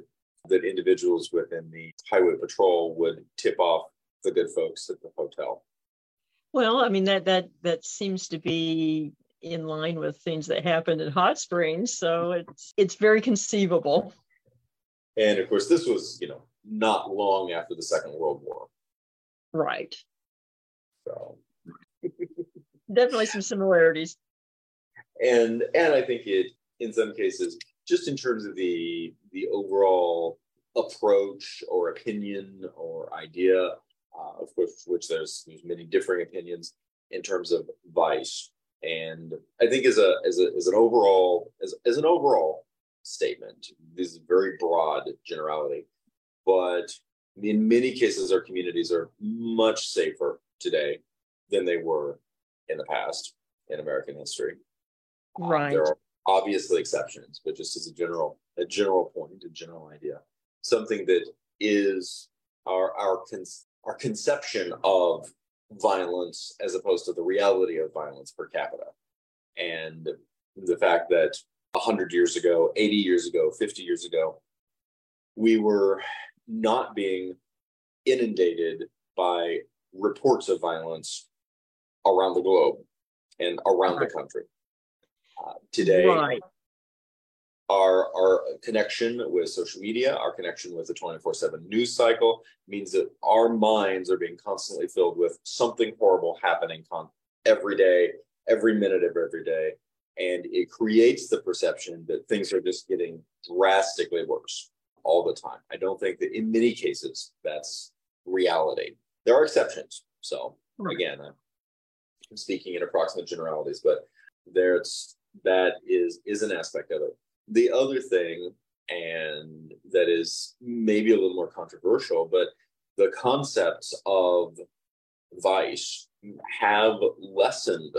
that individuals within the highway patrol would tip off the good folks at the hotel Well, I mean that that that seems to be in line with things that happened in Hot Springs, so it's it's very conceivable. And of course, this was, you know, not long after the Second World War. Right. So, *laughs* Definitely some similarities. and and I think it, in some cases, just in terms of the the overall approach or opinion or idea, uh, of course, which there's there's many differing opinions in terms of vice. And I think as a as a as an overall as as an overall statement, this is very broad generality. but in many cases, our communities are much safer today than they were in the past in American history. Right. Uh, there are obviously exceptions, but just as a general a general point, a general idea, something that is our our con- our conception of violence as opposed to the reality of violence per capita, and the fact that 100 years ago, 80 years ago, 50 years ago, we were not being inundated by reports of violence around the globe and around right. the country. Uh, today, right. our our connection with social media, our connection with the 24/7 news cycle means that our minds are being constantly filled with something horrible happening con- every day, every minute of every day, and it creates the perception that things are just getting drastically worse all the time. I don't think that in many cases that's reality. There are exceptions. So again, I'm speaking in approximate generalities, but there's that is is an aspect of it. The other thing, and that is maybe a little more controversial, but the concepts of vice have lessened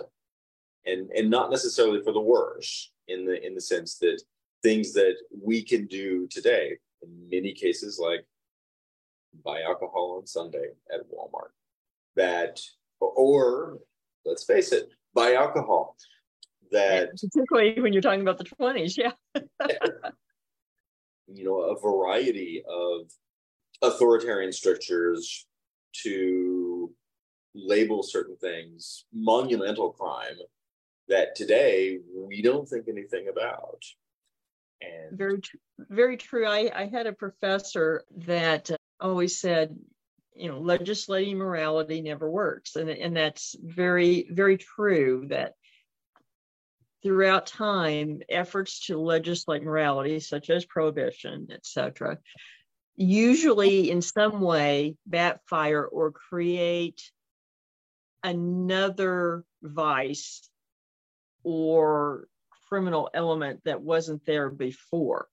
and and not necessarily for the worse in the in the sense that things that we can do today in many cases like buy alcohol on Sunday at Walmart. That, or let's face it, buy alcohol. That *laughs* particularly when you're talking about the 20s, yeah. *laughs* you know, a variety of authoritarian strictures to label certain things monumental crime that today we don't think anything about. And very, very true. I, I had a professor that always said, you know, legislating morality never works. And, and that's very, very true that throughout time, efforts to legislate morality, such as prohibition, etc., usually in some way backfire or create another vice or criminal element that wasn't there before.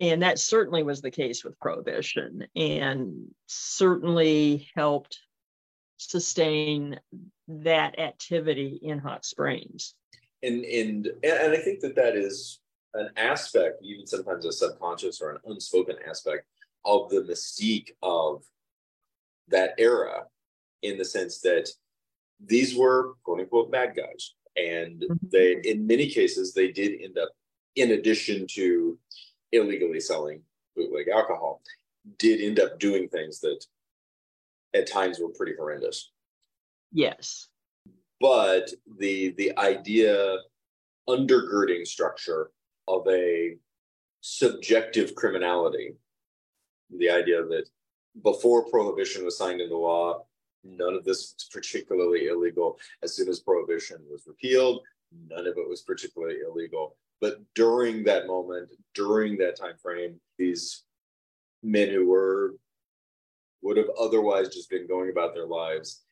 And that certainly was the case with prohibition and certainly helped sustain that activity in Hot Springs. And, and, and I think that that is an aspect, even sometimes a subconscious or an unspoken aspect of the mystique of that era in the sense that these were quote unquote bad guys. And mm-hmm. they, in many cases, they did end up, in addition to illegally selling bootleg alcohol, did end up doing things that at times were pretty horrendous. Yes. But the the idea undergirding structure of a subjective criminality, the idea that before prohibition was signed into law, none of this was particularly illegal. As soon as prohibition was repealed, none of it was particularly illegal. But during that moment, during that time frame, these men who were would have otherwise just been going about their lives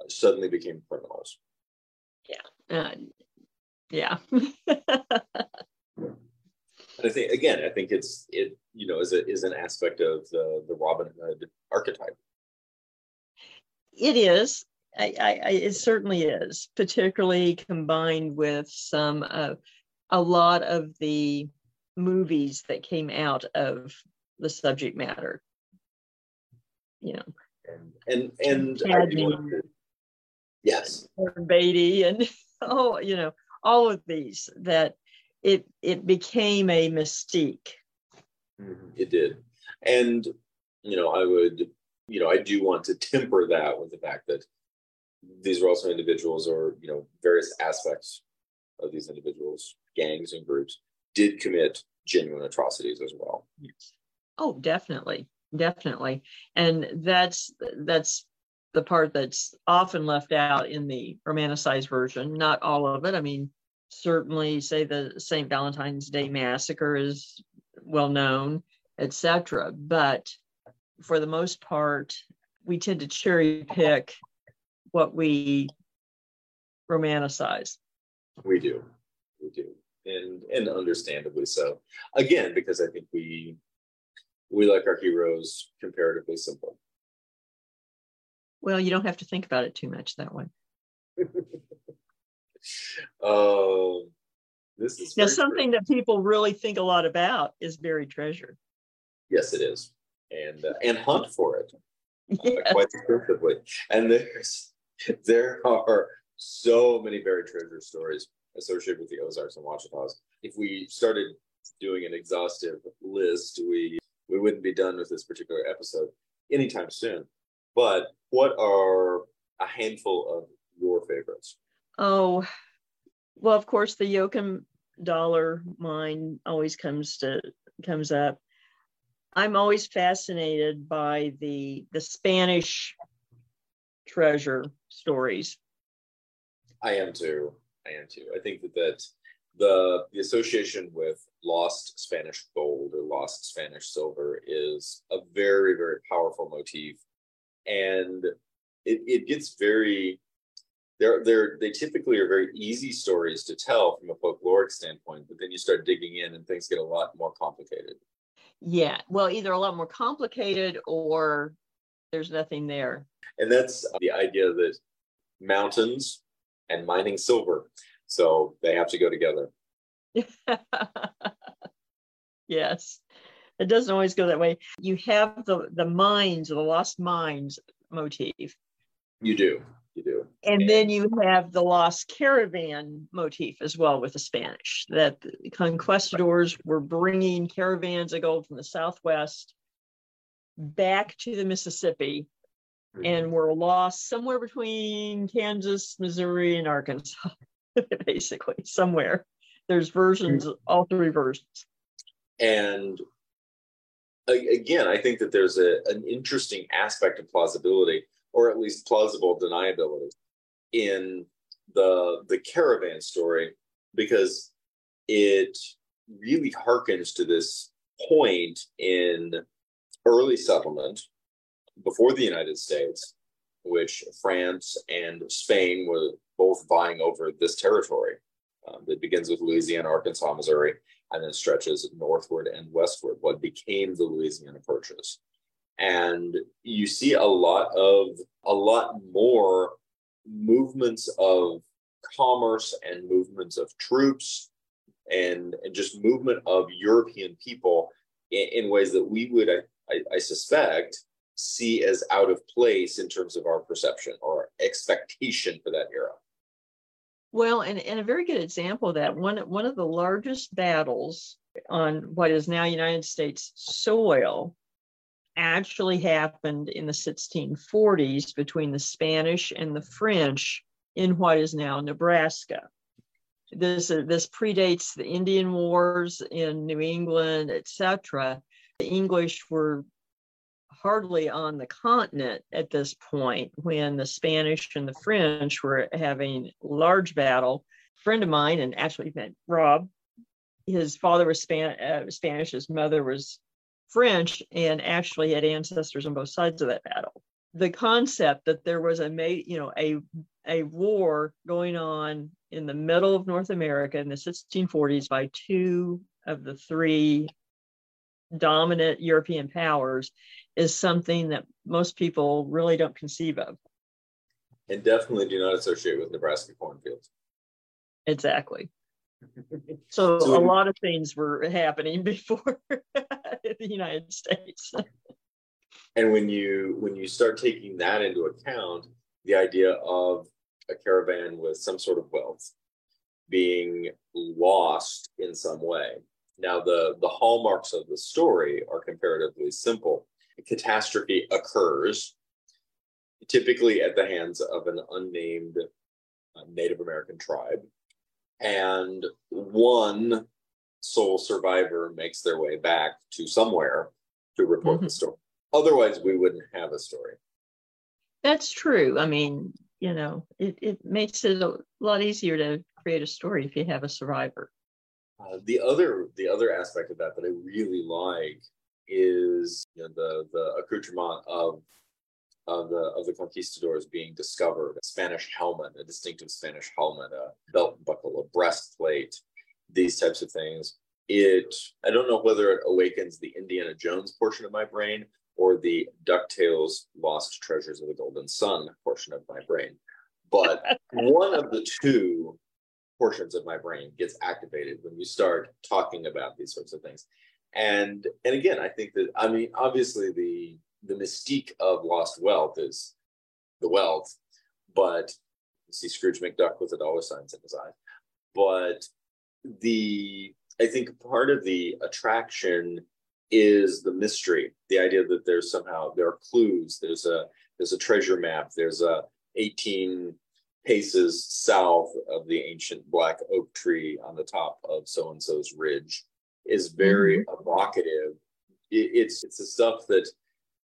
uh, suddenly became criminals. Yeah. Uh, yeah. *laughs* I think again, I think it's it you know is a, is an aspect of the the Robin Hood archetype. It is. I, I, it certainly is, particularly combined with some uh, a lot of the movies that came out of the subject matter. You know, and and, and to, yes, Beatty, and *laughs* oh, you know, all of these that it it became a mystique. Mm-hmm. It did, and you know, I would, you know, I do want to temper that with the fact that these are also individuals or you know various aspects of these individuals gangs and groups did commit genuine atrocities as well. Oh, definitely, definitely, and that's that's the part that's often left out in the romanticized version. Not all of it. I mean, certainly, say the St. Valentine's Day massacre is well known, etc. But for the most part, we tend to cherry pick what we romanticize. We do. We do and and understandably so. Again, because I think we we like our heroes comparatively simple. Well, you don't have to think about it too much that way. *laughs* um, this is now something true. that people really think a lot about is buried treasure. Yes, it is, and uh, and hunt for it *laughs* yes. uh, quite extensively. And there's there are so many buried treasure stories associated with the Ozarks and Ouachitas. If we started doing an exhaustive list, we we wouldn't be done with this particular episode anytime soon. But what are a handful of your favorites? Oh, well, of course, the Yoakum dollar mine always comes to comes up. I'm always fascinated by the the Spanish treasure stories. I am too. I am too. I think that, that the the association with lost Spanish gold or lost Spanish silver is a very very powerful motif, and it, it gets very they're they're they typically are very easy stories to tell from a folkloric standpoint, but then you start digging in and things get a lot more complicated. Yeah, well, either a lot more complicated or there's nothing there. And that's the idea that mountains and mining silver, so they have to go together. *laughs* yes, it doesn't always go that way. You have the the mines, the lost mines motif. You do you do. And, and then you have the lost caravan motif as well with the Spanish, that the conquistadors were bringing caravans of gold from the Southwest back to the Mississippi mm-hmm. and were lost somewhere between Kansas, Missouri, and Arkansas, *laughs* basically, somewhere. There's versions, mm-hmm. all three versions. And again, I think that there's a, an interesting aspect of plausibility or at least plausible deniability in the the caravan story because it really harkens to this point in early settlement before the United States, which France and Spain were both vying over this territory. Um, it begins with Louisiana, Arkansas, Missouri, and then stretches northward and westward, what became the Louisiana Purchase and you see a lot of a lot more movements of commerce and movements of troops and, and just movement of European people in, in ways that we would, I, I, I, suspect, see as out of place in terms of our perception or expectation for that era. Well, and, and a very good example of that one one of the largest battles on what is now United States soil actually happened in the 1640s between the Spanish and the French in what is now Nebraska. This, uh, this predates the Indian Wars in New England, etc. The English were hardly on the continent at this point when the Spanish and the French were having large battle. A friend of mine, and actually met Rob, his father was Span- uh, Spanish, his mother was French and actually had ancestors on both sides of that battle. The concept that there was a you know a a war going on in the middle of North America in the 1640s by two of the three dominant European powers is something that most people really don't conceive of. And definitely do not associate with Nebraska cornfields. Exactly. So, so a lot of things were happening *laughs* before the United States. and when you when you start taking that into account, the idea of a caravan with some sort of wealth being lost in some way. Now the the hallmarks of the story are comparatively simple. A catastrophe occurs typically at the hands of an unnamed uh, Native American tribe and one sole survivor makes their way back to somewhere to report mm-hmm. the story. Otherwise, we wouldn't have a story. That's true. I mean, you know, it, it makes it a lot easier to create a story if you have a survivor. Uh, the other the other aspect of that that I really like is you know, the the accoutrement of of the of the conquistadors being discovered a spanish helmet a distinctive spanish helmet a belt buckle a breastplate these types of things it I don't know whether it awakens the Indiana Jones portion of my brain or the DuckTales Lost Treasures of the Golden Sun portion of my brain. But *laughs* one of the two portions of my brain gets activated when you start talking about these sorts of things. And and again, I think that I mean, obviously the the mystique of lost wealth is the wealth, but you see Scrooge McDuck with the dollar signs in his eyes. But the I think part of the attraction is the mystery, the idea that there's somehow there are clues, there's a there's a treasure map, there's a 18 paces south of the ancient black oak tree on the top of so and so's ridge is very mm-hmm. evocative. It, it's it's the stuff that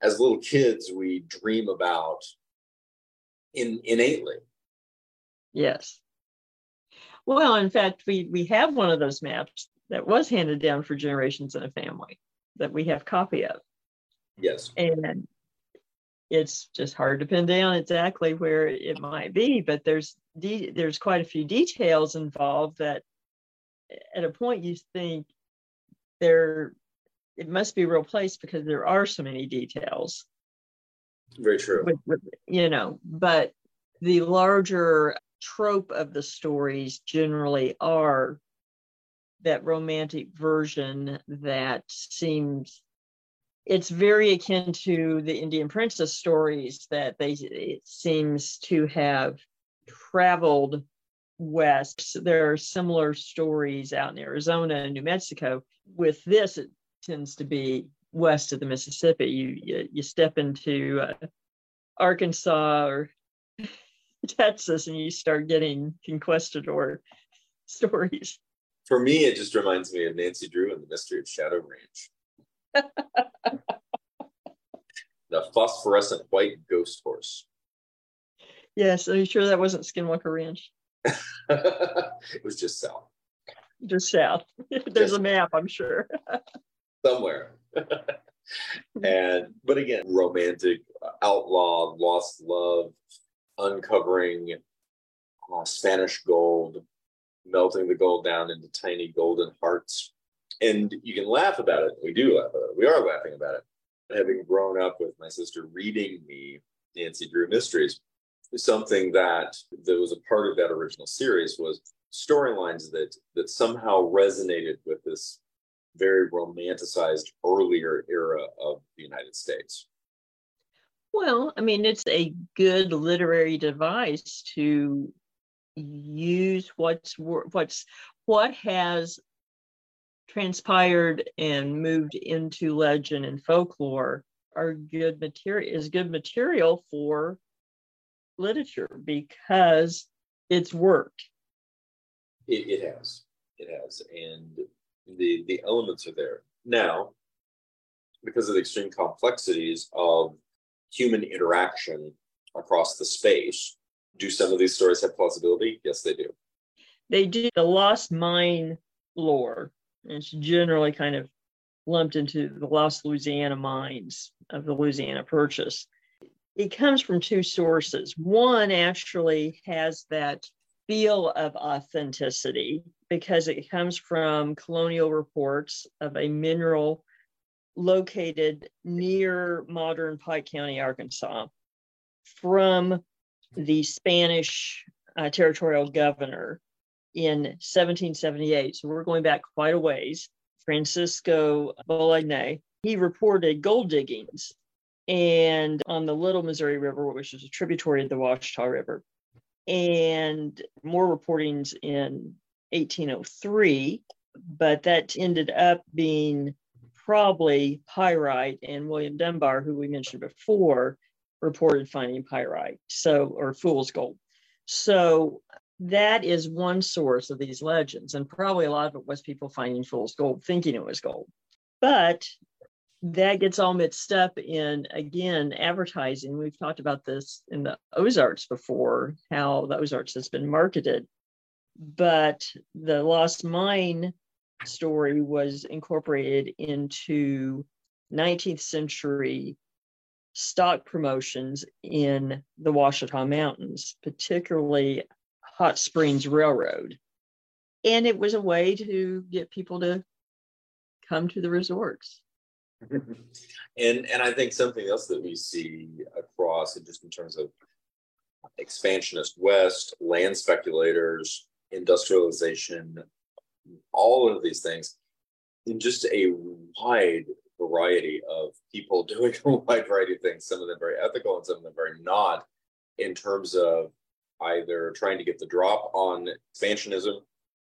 as little kids we dream about in innately. Yes. Well, in fact, we we have one of those maps that was handed down for generations in a family that we have copy of. Yes. And it's just hard to pin down exactly where it might be, but there's de- there's quite a few details involved that at a point you think there it must be a real place because there are so many details. Very true. With, with, you know, but the larger trope of the stories generally are that romantic version that seems it's very akin to the Indian princess stories that they it seems to have traveled west. There are similar stories out in Arizona and New Mexico. With this, it tends to be west of the Mississippi. You you, you step into uh, Arkansas or *laughs* Texas, and you start getting conquistador *laughs* stories. For me, it just reminds me of Nancy Drew and the Mystery of Shadow Ranch. *laughs* the phosphorescent white ghost horse. Yes, are you sure that wasn't Skinwalker Ranch? it was just south. Just south. There's just a map, I'm sure. Somewhere. *laughs* and but again, romantic, outlaw, lost love, uncovering uh, Spanish gold, melting the gold down into tiny golden hearts. And you can laugh about it. We do laugh about it. We are laughing about it. Having grown up with my sister reading me Nancy Drew mysteries, something that that was a part of that original series was storylines that that somehow resonated with this very romanticized earlier era of the United States. Well, I mean, it's a good literary device to use what's what's what has transpired and moved into legend and folklore are good material is good material for literature because it's worked. It, it has, it has, and the the elements are there now because of the extreme complexities of human interaction across the space do some of these stories have plausibility? Yes, they do. They do. The lost mine lore it's generally kind of lumped into the lost Louisiana mines of the Louisiana Purchase. It comes from two sources. One actually has that feel of authenticity because it comes from colonial reports of a mineral located near modern Pike County, Arkansas, from the Spanish uh, territorial governor in 1778. So we're going back quite a ways. Francisco Bologne. He reported gold diggings and on the Little Missouri River, which is a tributary of the Ouachita River, and more reportings in 1803. But that ended up being probably pyrite, and William Dunbar, who we mentioned before, reported finding pyrite, so or fool's gold. So that is one source of these legends, and probably a lot of it was people finding fool's gold, thinking it was gold. But that gets all mixed up in again advertising. We've talked about this in the Ozarks before, how the Ozarks has been marketed. But the Lost Mine story was incorporated into 19th century stock promotions in the Ouachita Mountains, particularly Hot Springs Railroad. And it was a way to get people to come to the resorts. And and I think something else that we see across, and just in terms of expansionist West, land speculators, industrialization, all of these things, in just a wide variety of people *laughs* doing a wide variety of things, some of them very ethical and some of them very not, in terms of either trying to get the drop on expansionism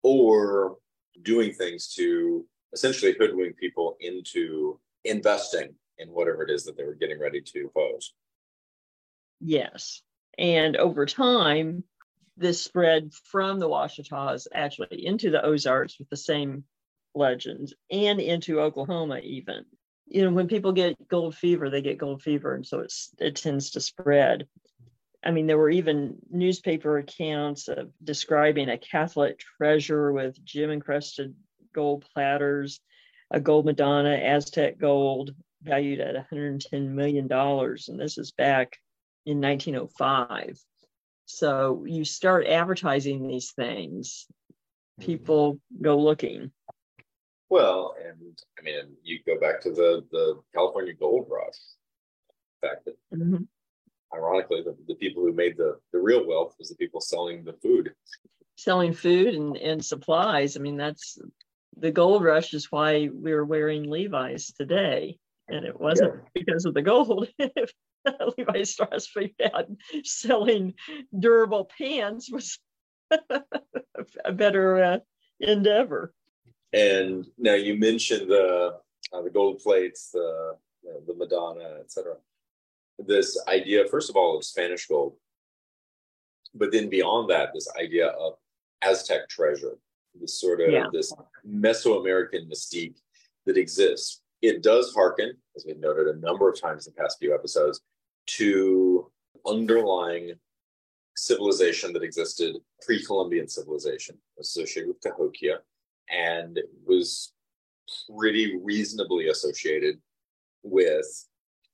or doing things to essentially hoodwink people into investing in whatever it is that they were getting ready to pose. Yes. And over time, this spread from the Ouachitas actually into the Ozarks with the same legends and into Oklahoma even. You know, when people get gold fever, they get gold fever, and so it's it tends to spread. I mean, there were even newspaper accounts of describing a Catholic treasure with gem encrusted gold platters, a gold Madonna, Aztec gold, valued at $110 million. And this is back in 1905. So you start advertising these things, mm-hmm. people go looking. Well, and I mean, you go back to the the California gold rush. The fact that, mm-hmm. ironically, the, the people who made the the real wealth was the people selling the food, selling food and and supplies. I mean, that's the gold rush is why we're wearing Levi's today, and it wasn't yeah. because of the gold. *laughs* Levi Strauss had selling durable pants was *laughs* a better uh, endeavor. And now you mentioned the uh, the gold plates, the the Madonna, etc. This idea, first of all, of Spanish gold, but then beyond that, this idea of Aztec treasure, this sort of yeah. this Mesoamerican mystique that exists. It does hearken, as we've noted a number of times in the past few episodes, to underlying civilization that existed pre-Columbian civilization associated with Cahokia and was pretty reasonably associated with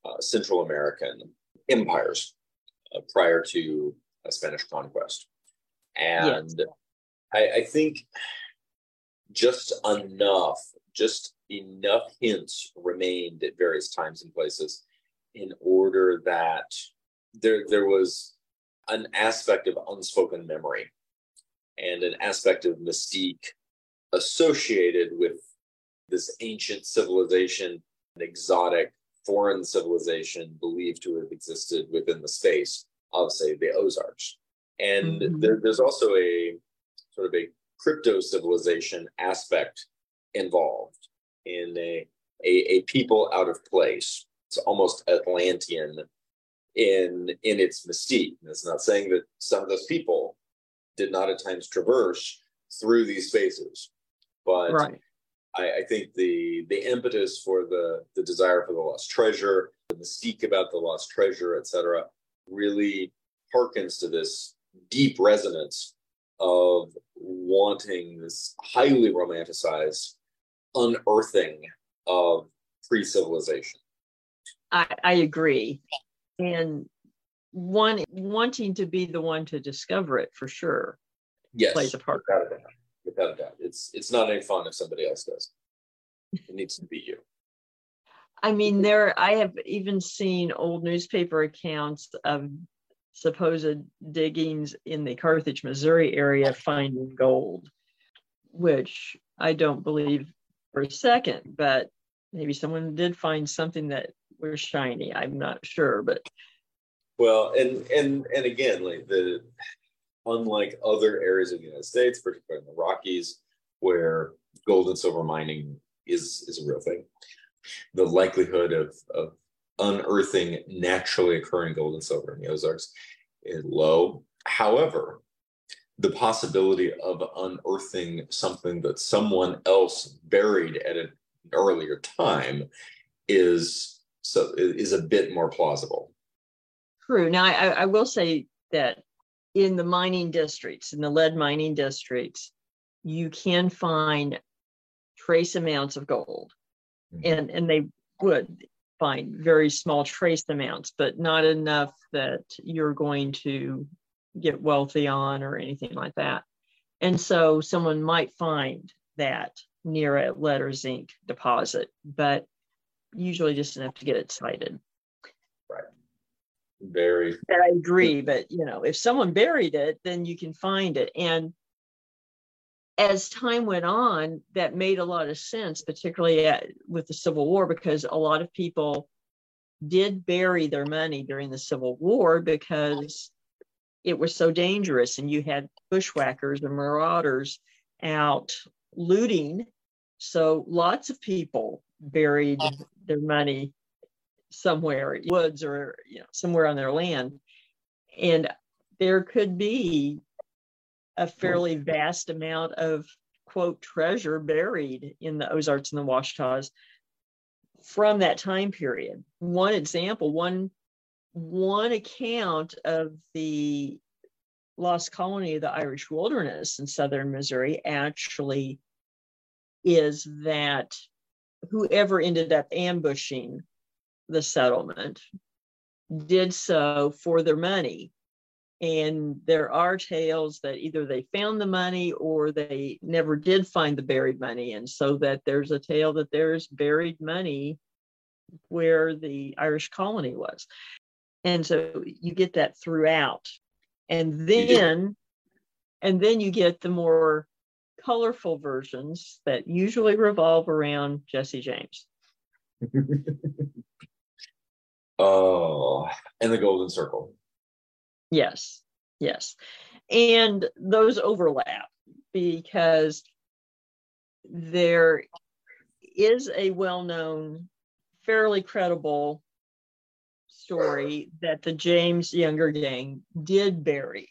uh, Central American empires uh, prior to a Spanish conquest. And yes. I, I think just enough, just enough hints remained at various times and places in order that there there was an aspect of unspoken memory and an aspect of mystique associated with this ancient civilization, an exotic foreign civilization believed to have existed within the space of, say, the Ozarks. And mm-hmm. there, there's also a sort of a crypto civilization aspect involved in a, a, a people out of place it's almost Atlantean in in its mystique. And it's not saying that some of those people did not at times traverse through these spaces, but right. I, I, think the the impetus for the the desire for the lost treasure, the mystique about the lost treasure, etc., really harkens to this deep resonance of wanting this highly romanticized unearthing of pre-civilization. I, I agree. And one wanting to be the one to discover it for sure. Yes. Plays a part. Without a doubt. Without a doubt. It's it's not any fun if somebody else does. It needs to be you. I mean, there I have even seen old newspaper accounts of supposed diggings in the Carthage, Missouri area finding gold, which I don't believe for a second, but maybe someone did find something that was shiny. I'm not sure, but well, and and and again, like the unlike other areas of the United States, particularly in the Rockies, where gold and silver mining is is a real thing, the likelihood of of unearthing naturally occurring gold and silver in the Ozarks is low. However, the possibility of unearthing something that someone else buried at an earlier time is so is a bit more plausible. True. Now, I, I will say that in the mining districts, in the lead mining districts, you can find trace amounts of gold, mm-hmm. and and they would find very small trace amounts, but not enough that you're going to get wealthy on or anything like that. And so someone might find that near a lead or zinc deposit, but usually just enough to get it sited. Right. Very. I agree, but you know, if someone buried it, then you can find it. And as time went on, that made a lot of sense, particularly at, with the Civil War, because a lot of people did bury their money during the Civil War because it was so dangerous, and you had bushwhackers and marauders out looting. So lots of people buried their money somewhere, in woods or you know somewhere on their land, and there could be a fairly vast amount of quote treasure buried in the Ozarks and the Ouachitas from that time period. One example, one one account of the lost colony of the Irish wilderness in southern Missouri actually is that whoever ended up ambushing the settlement did so for their money and there are tales that either they found the money or they never did find the buried money. And so that there's a tale that there's buried money where the Irish colony was. And so you get that throughout. And then and then you get the more colorful versions that usually revolve around Jesse James. *laughs* oh, and the golden circle. Yes, yes. And those overlap because there is a well known, fairly credible story that the James Younger gang did bury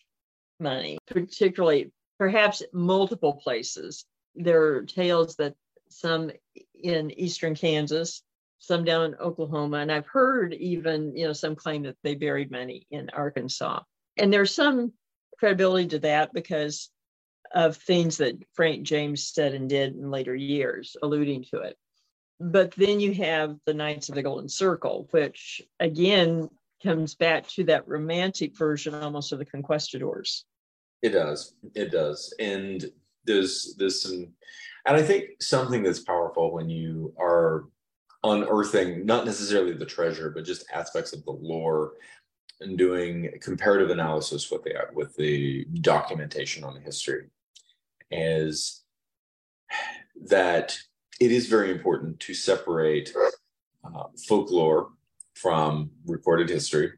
money, particularly perhaps multiple places. There are tales that some in eastern Kansas, some down in Oklahoma, and I've heard even, you know, some claim that they buried money in Arkansas. And there's some credibility to that because of things that Frank James said and did in later years, alluding to it. But then you have the Knights of the Golden Circle, which again comes back to that romantic version almost of the conquistadors. It does. It does. And there's there's some and I think something that's powerful when you are unearthing not necessarily the treasure, but just aspects of the lore and doing comparative analysis with the with the documentation on the history is that it is very important to separate uh, folklore from recorded history.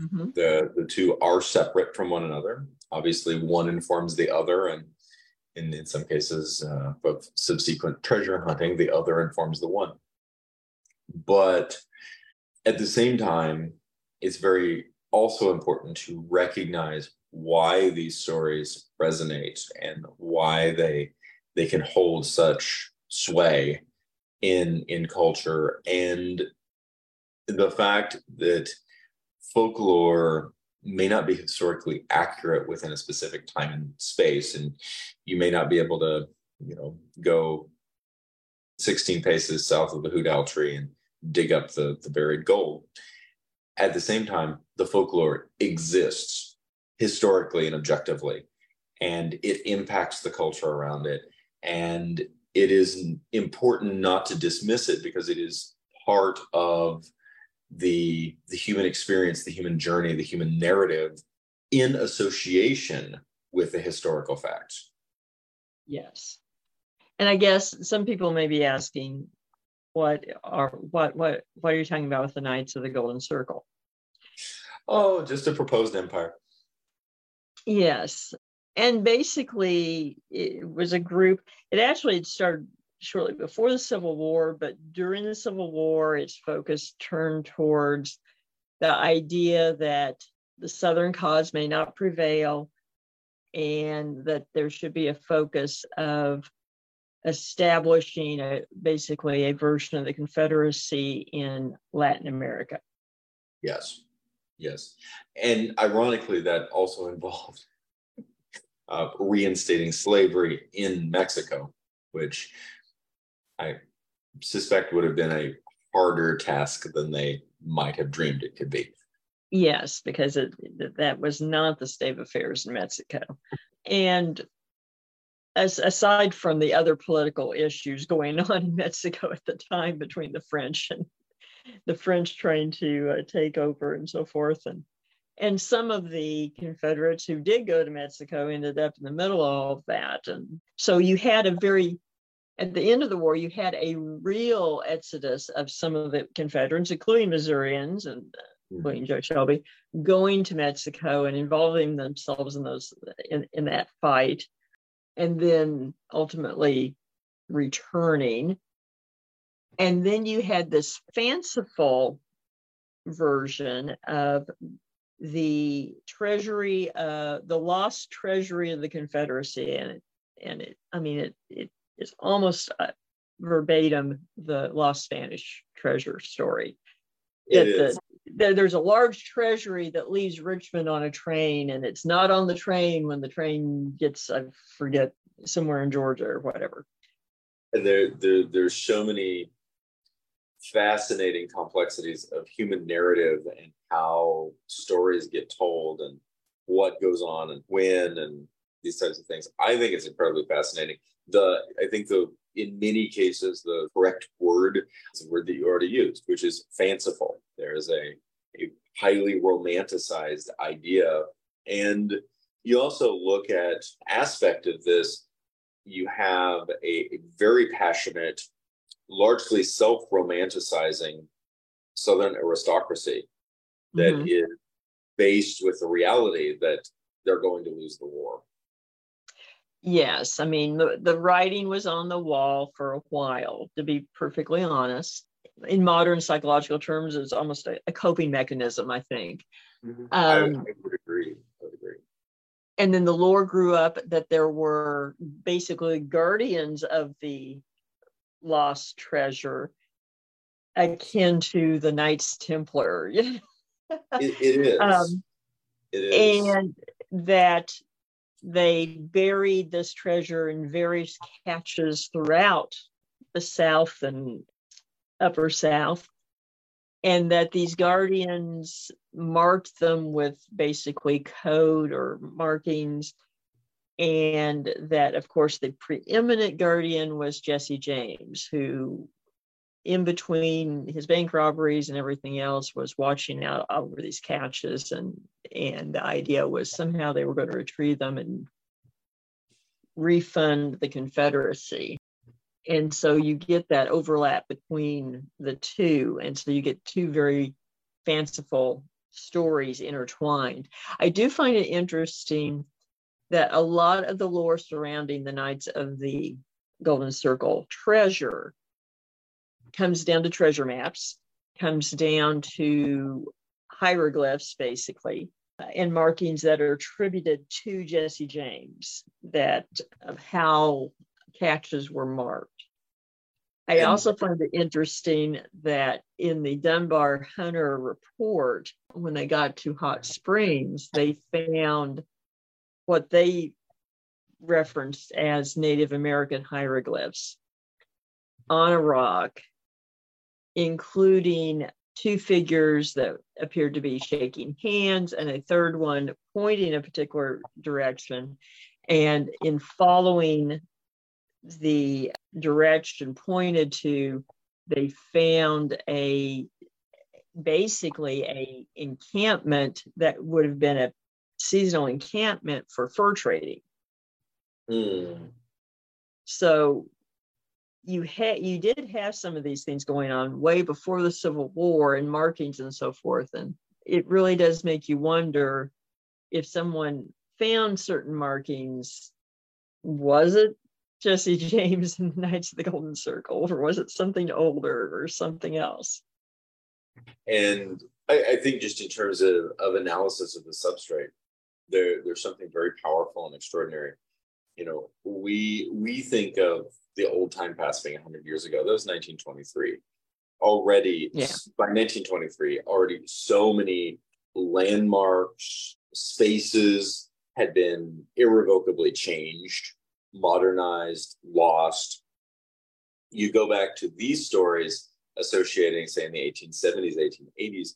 Mm-hmm. The the two are separate from one another. Obviously, one informs the other, and in, in some cases uh, of subsequent treasure hunting, the other informs the one. But at the same time, it's very also important to recognize why these stories resonate and why they they can hold such sway in in culture. And the fact that folklore may not be historically accurate within a specific time and space and you may not be able to you know go 16 paces south of the hoot owl tree and dig up the, the buried gold. At the same time, the folklore exists historically and objectively, and it impacts the culture around it. And it is important not to dismiss it because it is part of the, the human experience, the human journey, the human narrative in association with the historical facts. Yes. And I guess some people may be asking, what are what what what are you talking about with the Knights of the Golden Circle? Oh, just a proposed empire. Yes. And basically it was a group, it actually had started shortly before the Civil War, but during the Civil War, its focus turned towards the idea that the Southern cause may not prevail and that there should be a focus of establishing a, basically a version of the Confederacy in Latin America. Yes, yes. And ironically, that also *laughs* involved uh, reinstating slavery in Mexico, which I suspect would have been a harder task than they might have dreamed it could be. Yes, because it, that was not the state of affairs in Mexico. And as aside from the other political issues going *laughs* on in Mexico at the time between the French and the French trying to uh, take over and so forth, and and some of the Confederates who did go to Mexico ended up in the middle of all of that, and so you had a very at the end of the war, you had a real exodus of some of the Confederates, including Missourians and uh, mm-hmm. including Joe Shelby, going to Mexico and involving themselves in those in, in that fight and then ultimately returning. And then you had this fanciful version of the treasury, uh, the lost treasury of the Confederacy. And it, and it, I mean, it, it is almost uh, verbatim the lost Spanish treasure story. It is. The, there's a large treasury that leaves Richmond on a train, and it's not on the train when the train gets, I forget, somewhere in Georgia or whatever. And there, there there's so many fascinating complexities of human narrative and how stories get told and what goes on and when and these types of things. I think it's incredibly fascinating. The I think the in many cases the correct word is a word that you already used, which is fanciful. There is a, a highly romanticized idea. And you also look at aspect of this, you have a, a very passionate, largely self-romanticizing Southern aristocracy that mm-hmm. is based with the reality that they're going to lose the war. Yes, I mean the, the writing was on the wall for a while, to be perfectly honest. In modern psychological terms, it's almost a, a coping mechanism, I think. Mm-hmm. Um, I, I, would agree. I would agree. And then the lore grew up that there were basically guardians of the lost treasure, akin to the Knights Templar. it, it is. *laughs* Um, it is. And that they buried this treasure in various caches throughout the South and Upper South, and that these guardians marked them with basically code or markings. And that, of course, the preeminent guardian was Jesse James, who in between his bank robberies and everything else was watching out over these caches and and the idea was somehow they were going to retrieve them and refund the confederacy. And so you get that overlap between the two and so you get two very fanciful stories intertwined. I do find it interesting that a lot of the lore surrounding the knights of the golden circle treasure comes down to treasure maps, comes down to hieroglyphs, basically, and markings that are attributed to Jesse James, that of how caches were marked. I also find it interesting that in the Dunbar Hunter report, when they got to Hot Springs, they found what they referenced as Native American hieroglyphs on a rock including two figures that appeared to be shaking hands and a third one pointing a particular direction. And in following the direction pointed to, they found a basically a encampment that would have been a seasonal encampment for fur trading. Mm. So you had you did have some of these things going on way before the Civil War and markings and so forth, and it really does make you wonder if someone found certain markings, was it Jesse *laughs* James and the Knights of the Golden Circle, or was it something older or something else? And I, I think just in terms of, of analysis of the substrate, there there's something very powerful and extraordinary. You know, we we think of the old time past being 100 years ago. That was 1923. Already, yeah. by 1923, already so many landmarks, spaces had been irrevocably changed, modernized, lost. You go back to these stories associating, say, in the 1870s, 1880s,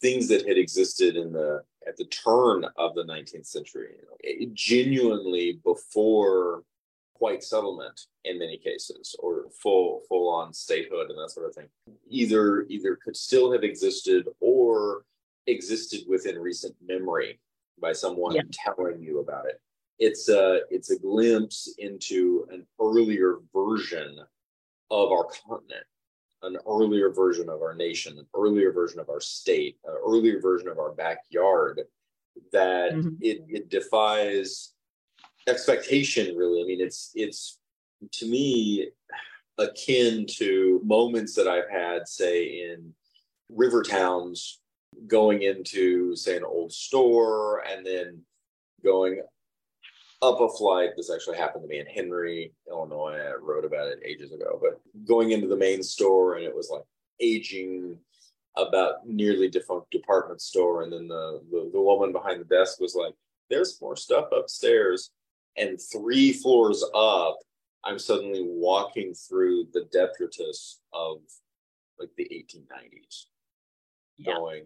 things that had existed in the at the turn of the 19th century, you know, genuinely before quite settlement in many cases or full full on statehood and that sort of thing either either could still have existed or existed within recent memory by someone yeah. telling you about it it's a it's a glimpse into an earlier version of our continent an earlier version of our nation an earlier version of our state an earlier version of our backyard that mm-hmm. it, it defies expectation really i mean it's it's to me akin to moments that i've had say in river towns going into say an old store and then going up a flight. This actually happened to me in henry illinois. I wrote about it ages ago but going into the main store and it was like aging about nearly defunct department store. And then the, the, the woman behind the desk was like there's more stuff upstairs. And three floors up i'm suddenly walking through the detritus of like the 1890s yeah. going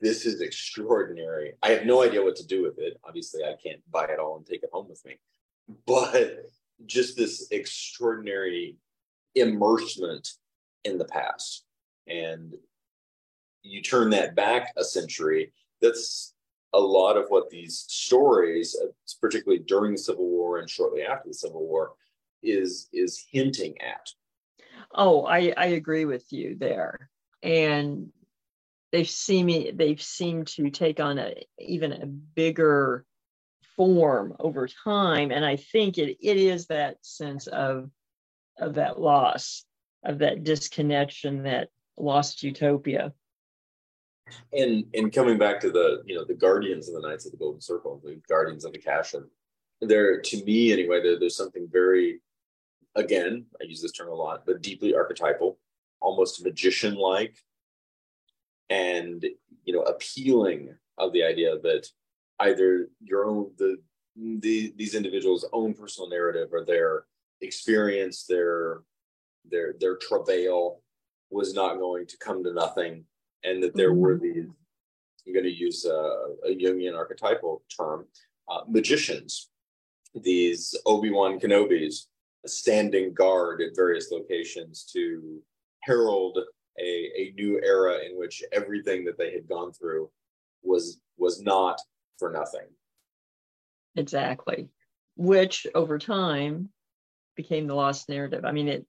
this is extraordinary i have no idea what to do with it obviously i can't buy it all and take it home with me but just this extraordinary immersement in the past and you turn that back a century that's a lot of what these stories, uh, particularly during the Civil War and shortly after the Civil War, is is hinting at. Oh, I, I agree with you there. And they've seen me they've seemed to take on a even a bigger form over time. And I think it it is that sense of of that loss, of that disconnection, that lost utopia and and coming back to the you know the guardians of the knights of the golden circle the guardians of the cashen there to me anyway there, there's something very again i use this term a lot but deeply archetypal almost magician like and you know appealing of the idea that either your own the, the these individuals own personal narrative or their experience their their their travail was not going to come to nothing and that there mm-hmm. were these, I'm going to use a, a Jungian archetypal term, uh, magicians, these Obi-Wan Kenobis standing guard at various locations to herald a, a new era in which everything that they had gone through was was not for nothing. Exactly. Which over time became the lost narrative. I mean, it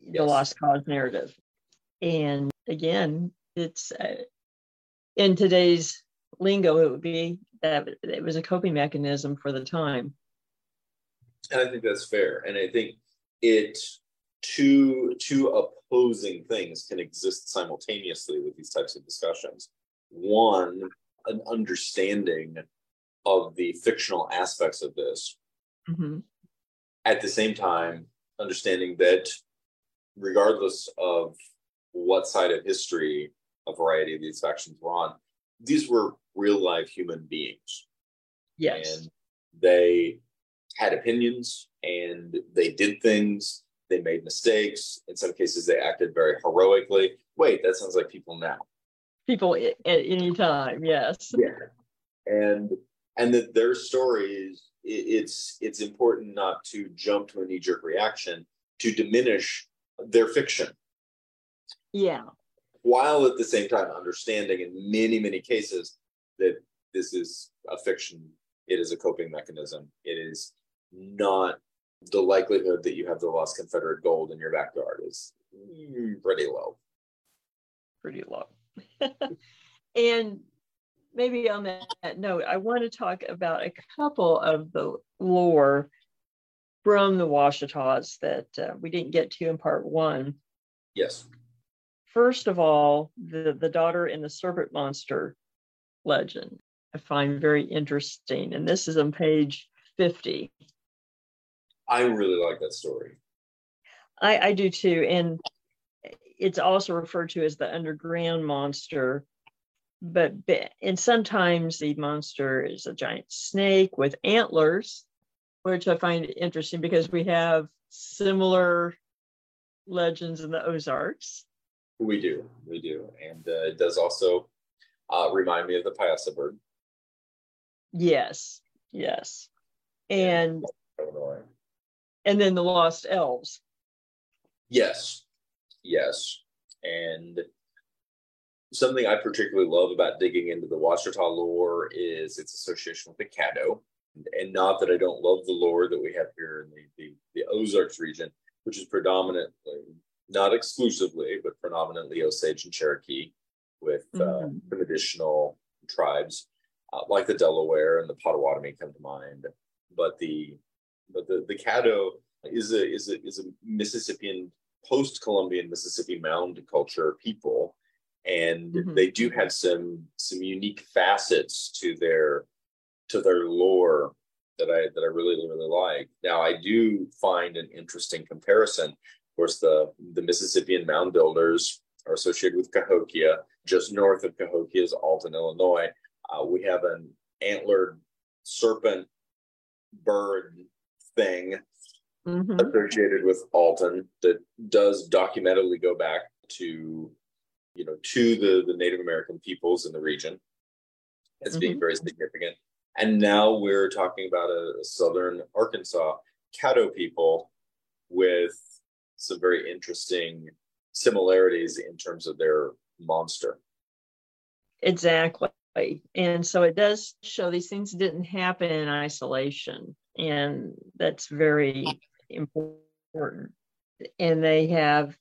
yes. the lost cause narrative. And again, it's uh, in today's lingo, it would be that it was a coping mechanism for the time. And I think that's fair. And I think it two two opposing things can exist simultaneously with these types of discussions. One, an understanding of the fictional aspects of this. Mm-hmm. At the same time, understanding that regardless of what side of history a variety of these factions were on, these were real life human beings. Yes. And they had opinions and they did things, they made mistakes. In some cases, they acted very heroically. Wait, that sounds like people now. People at any time, yes. Yeah. And and that their stories, it's it's important not to jump to a knee-jerk reaction to diminish their fiction. Yeah while at the same time understanding in many, many cases that this is a fiction. It is a coping mechanism. It is not the likelihood that you have the lost Confederate gold in your backyard is pretty low. Pretty low. *laughs* and maybe on that note, I want to talk about a couple of the lore from the Ouachitas that uh, we didn't get to in part one. Yes. First of all, the, the daughter in the serpent monster legend I find very interesting. And this is on page 50. I really like that story. I, I do too. And it's also referred to as the underground monster. But and sometimes the monster is a giant snake with antlers, which I find interesting because we have similar legends in the Ozarks. We do, we do, and uh, it does also uh, remind me of the Piasa bird. Yes, yes, and and then the Lost Elves. Yes, yes, and something I particularly love about digging into the Ouachita lore is its association with the Caddo. And not that I don't love the lore that we have here in the, the, the Ozarks region, which is predominantly, not exclusively, but predominantly Osage and Cherokee, with uh, mm-hmm. some additional tribes uh, like the Delaware and the Potawatomi come to mind. But the but the, the Caddo is a is a is a Mississippian post Columbian Mississippi mound culture people and mm-hmm. they do have some some unique facets to their to their lore that I that I really really like. Now I do find an interesting comparison. Of course, the the Mississippian mound builders are associated with Cahokia. Just north of Cahokia is Alton, Illinois. Uh, we have an antlered serpent bird thing mm-hmm. associated with Alton that does documentarily go back to you know, to the, the Native American peoples in the region as mm-hmm. being very significant. And now we're talking about a, a southern Arkansas Caddo people with some very interesting similarities in terms of their monster. Exactly. And so it does show these things didn't happen in isolation. And that's very important. And they have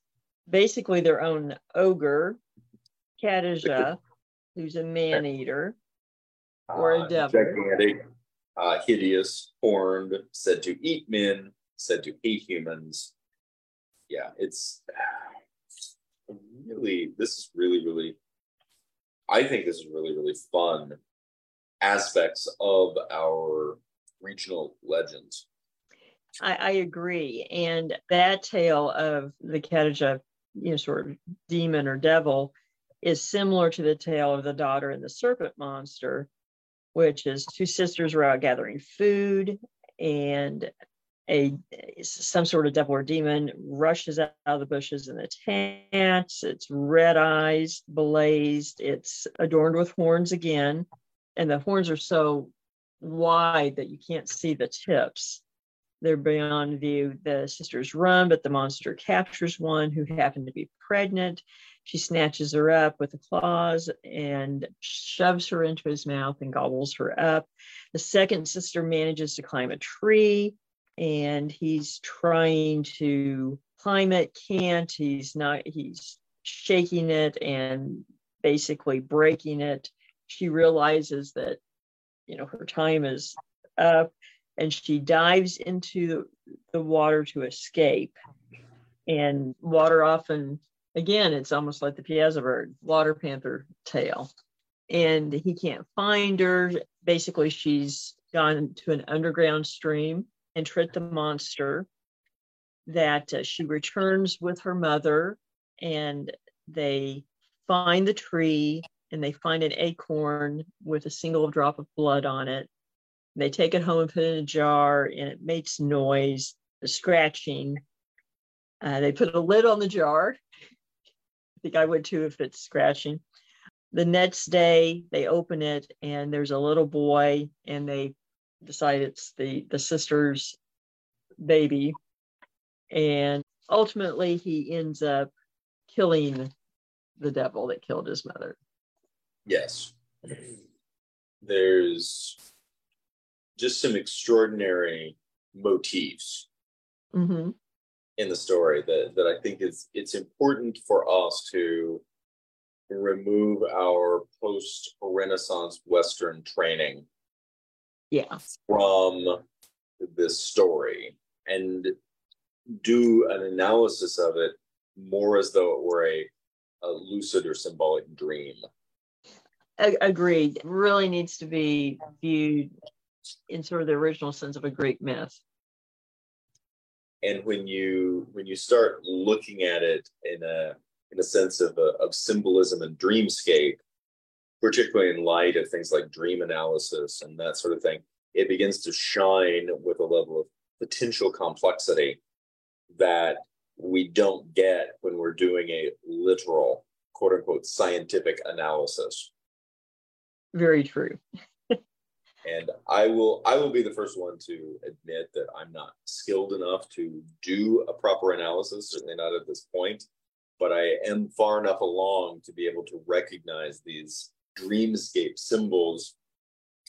basically their own ogre Kadijah, who's a man eater or a uh, devil. Gigantic, uh, hideous, horned, said to eat men, said to hate humans. Yeah, it's *sighs* really, this is really, really, I think this is really, really fun aspects of our regional legends. I, I agree. And that tale of the Kadijah, you know, sort of demon or devil is similar to the tale of the daughter and the serpent monster, which is two sisters were out gathering food and a some sort of devil or demon rushes out of the bushes the tents. It's red eyes, blazed. It's adorned with horns again, and the horns are so wide that you can't see the tips. They're beyond view. The sisters run, but the monster captures one who happened to be pregnant she snatches her up with the claws and shoves her into his mouth and gobbles her up. The second sister manages to climb a tree and he's trying to climb it, can't. He's not, he's shaking it and basically breaking it. She realizes that, you know, her time is up and she dives into the water to escape. And water often again, it's almost like the Piasa bird, water panther tail. And he can't find her. Basically, she's gone to an underground stream and tricked the monster. That uh, she returns with her mother, and they find the tree and they find an acorn with a single drop of blood on it. They take it home and put it in a jar, and it makes noise, the scratching. Uh, they put a lid on the jar I think I would too if it's scratching. The next day they open it and there's a little boy and they decide it's the the sister's baby and ultimately he ends up killing the devil that killed his mother. Yes. There's just some extraordinary motifs mm-hmm in the story that, that I think is it's important for us to remove our post Renaissance Western training yeah. from this story and do an analysis of it more as though it were a, a lucid or symbolic dream. Agreed. Really needs to be viewed in sort of the original sense of a Greek myth and when you when you start looking at it in a in a sense of a, of symbolism and dreamscape particularly in light of things like dream analysis and that sort of thing it begins to shine with a level of potential complexity that we don't get when we're doing a literal quote unquote scientific analysis very true And I will I will be the first one to admit that I'm not skilled enough to do a proper analysis, certainly not at this point. But I am far enough along to be able to recognize these dreamscape symbols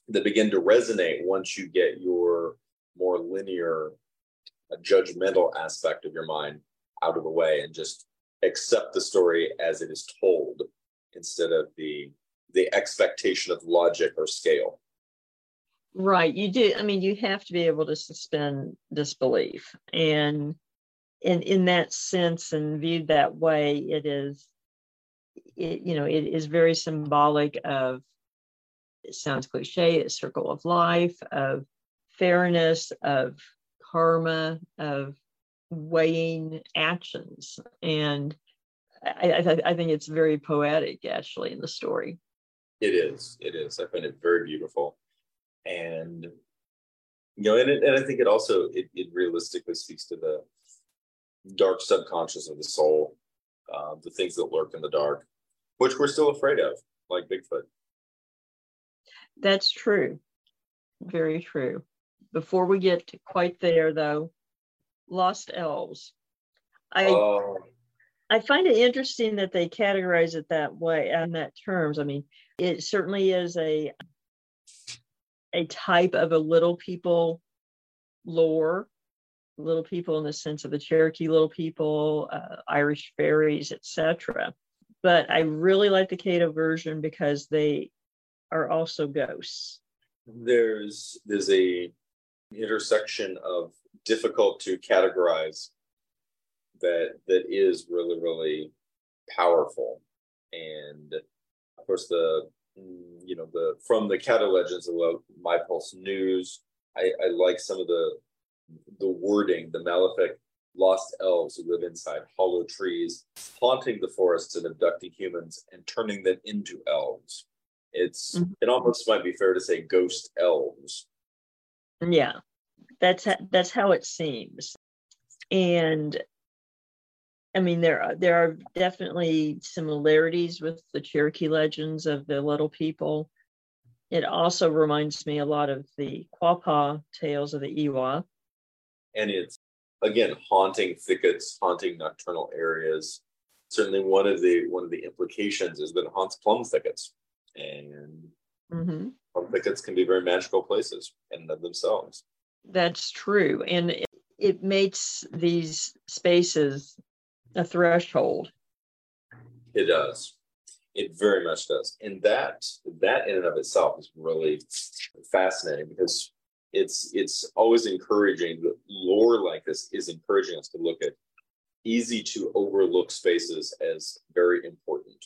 that begin to resonate once you get your more linear, uh, judgmental aspect of your mind out of the way and just accept the story as it is told instead of the the expectation of logic or scale. Right. You do. I mean, you have to be able to suspend disbelief. And in in that sense and viewed that way, it is it, you know, it is very symbolic of it sounds cliche, a circle of life, of fairness, of karma, of weighing actions. And I, I, I think it's very poetic actually in the story. It is. It is. I find it very beautiful and you know, and, it, and I think it also it, it realistically speaks to the dark subconscious of the soul, uh, the things that lurk in the dark, which we're still afraid of, like Bigfoot. That's true, very true. Before we get quite there, though, lost elves. I uh, I find it interesting that they categorize it that way and that terms. I mean, it certainly is a a type of a little people lore, little people in the sense of the Cherokee little people, uh, Irish fairies, etc. But I really like the Caddo version because they are also ghosts. There's there's a intersection of difficult to categorize that that is really really powerful. And of course the you know the from the Caddo legends of my pulse news I, I like some of the the wording the malefic lost elves who live inside hollow trees haunting the forests and abducting humans and turning them into elves. It's mm-hmm. it almost might be fair to say ghost elves. Yeah. That's that's how it seems. And I mean, there are, there are definitely similarities with the Cherokee legends of the Little People. It also reminds me a lot of the Quapaw tales of the Iwa. And it's again haunting thickets, haunting nocturnal areas. Certainly, one of the one of the implications is that it haunts plum thickets, and mm-hmm. plum thickets can be very magical places in of themselves. That's true, and it, it makes these spaces a threshold. It does. It very much does. And that that in and of itself is really fascinating because it's it's always encouraging lore like this is encouraging us to look at easy to overlook spaces as very important.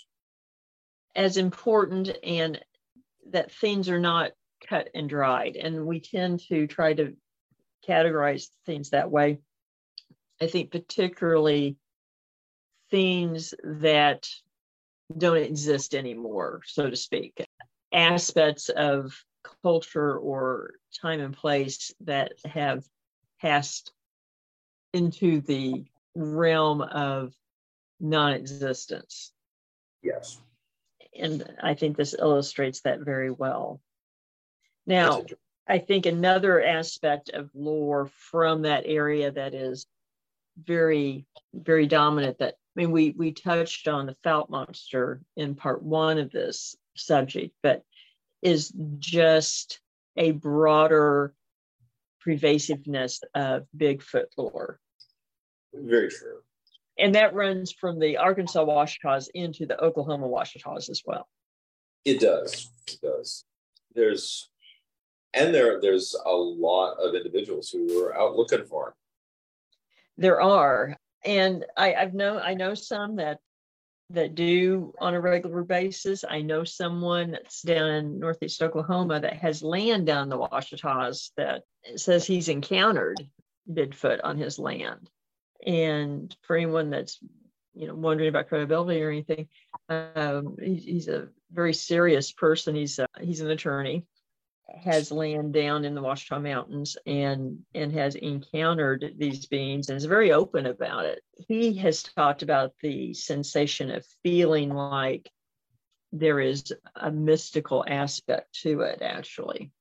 As important and that things are not cut and dried. And we tend to try to categorize things that way. I think particularly things that don't exist anymore, so to speak, aspects of culture or time and place that have passed into the realm of non existence. Yes. And I think this illustrates that very well. Now, I think another aspect of lore from that area that is very, very dominant that I mean, we we touched on the Fouke monster in part one of this subject, but is just a broader pervasiveness of Bigfoot lore. Very true. And that runs from the Arkansas Ouachita's into the Oklahoma Ouachita's as well. It does. It does. There's and there there's a lot of individuals who are out looking for him. There are and I, I've known I know some that that do on a regular basis. I know someone that's down in northeast Oklahoma that has land down the Ouachita's that says he's encountered Bigfoot on his land. And for anyone that's you know wondering about credibility or anything, um, he's, he's a very serious person. He's a, he's an attorney, has land down in the Ouachita Mountains and and has encountered these beings and is very open about it. He has talked about the sensation of feeling like there is a mystical aspect to it actually.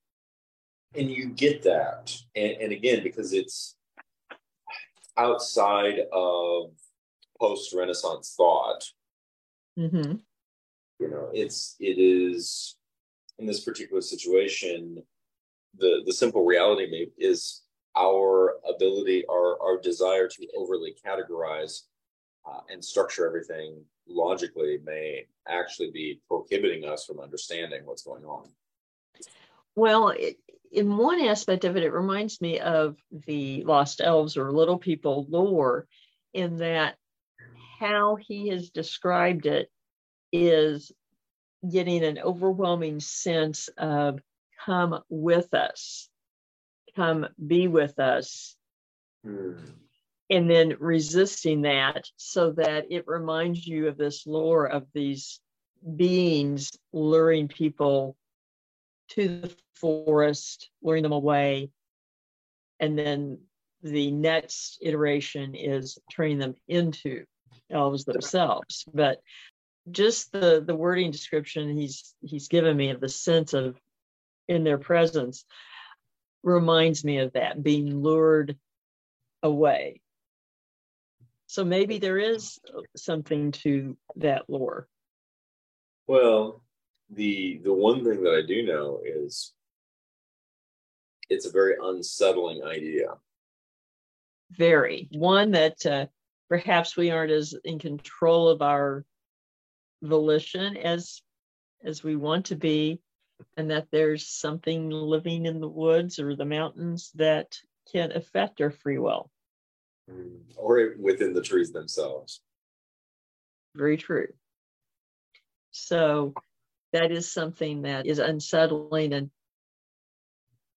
and you get that, and, and again because it's outside of post Renaissance thought. Mm-hmm. You know, it's it is in this particular situation, the the simple reality is our ability, our our desire to overly categorize uh, and structure everything logically may actually be prohibiting us from understanding what's going on. Well, it, in one aspect of it, it reminds me of the Lost Elves or Little People lore, in that how he has described it is getting an overwhelming sense of come with us, come be with us. Hmm. And then resisting that so that it reminds you of this lore of these beings luring people to the forest, luring them away. And then the next iteration is turning them into elves themselves. But just the the wording description he's he's given me of the sense of in their presence reminds me of that being lured away. So maybe there is something to that lore. Well the the one thing that i do know is it's a very unsettling idea. Very. One that uh, perhaps we aren't as in control of our volition as as we want to be and that there's something living in the woods or the mountains that can affect our free will. Mm, or within the trees themselves. Very true. So that is something that is unsettling and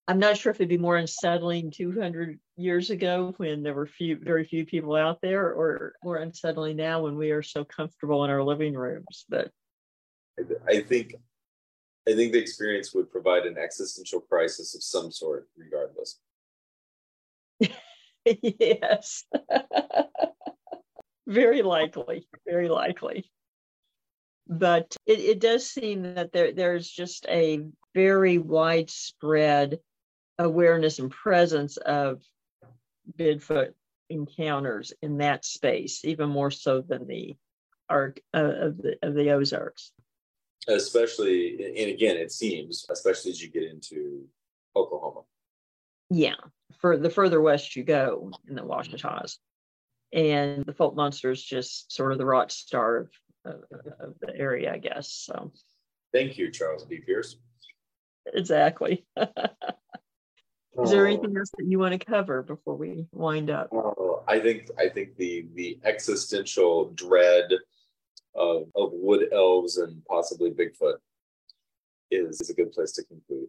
I'm not sure if it'd be more unsettling 200 years ago when there were few, very few people out there, or more unsettling now when we are so comfortable in our living rooms. But I think, I think the experience would provide an existential crisis of some sort, regardless. *laughs* yes, *laughs* very likely, very likely. But it, it does seem that there there's just a very widespread awareness and presence of Bigfoot encounters in that space, even more so than the arc uh, of the of the Ozarks. Especially, and again, it seems, especially as you get into Oklahoma. Yeah, for the further west you go in the Ouachitas, and the Fouke monster is just sort of the rock star of, of, of the area, I guess. So, thank you, Charles B. Pierce. Exactly. *laughs* Is there anything else that you want to cover before we wind up? Uh, I think I think the the existential dread of, of wood elves and possibly Bigfoot is, is a good place to conclude.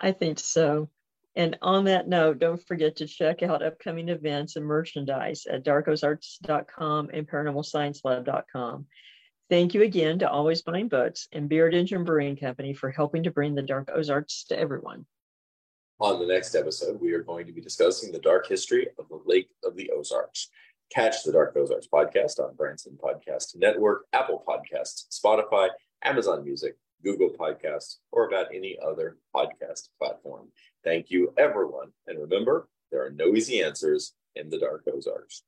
I think so. And on that note, don't forget to check out upcoming events and merchandise at darkozarks.com and paranormalsciencelab.com. Thank you again to Always Buying Books and Beard Engine Brewing Company for helping to bring the Dark Ozarks to everyone. On the next episode, we are going to be discussing the dark history of the Lake of the Ozarks. Catch the Dark Ozarks podcast on Branson Podcast Network, Apple Podcasts, Spotify, Amazon Music, Google Podcasts, or about any other podcast platform. Thank you, everyone. And remember, there are no easy answers in the Dark Ozarks.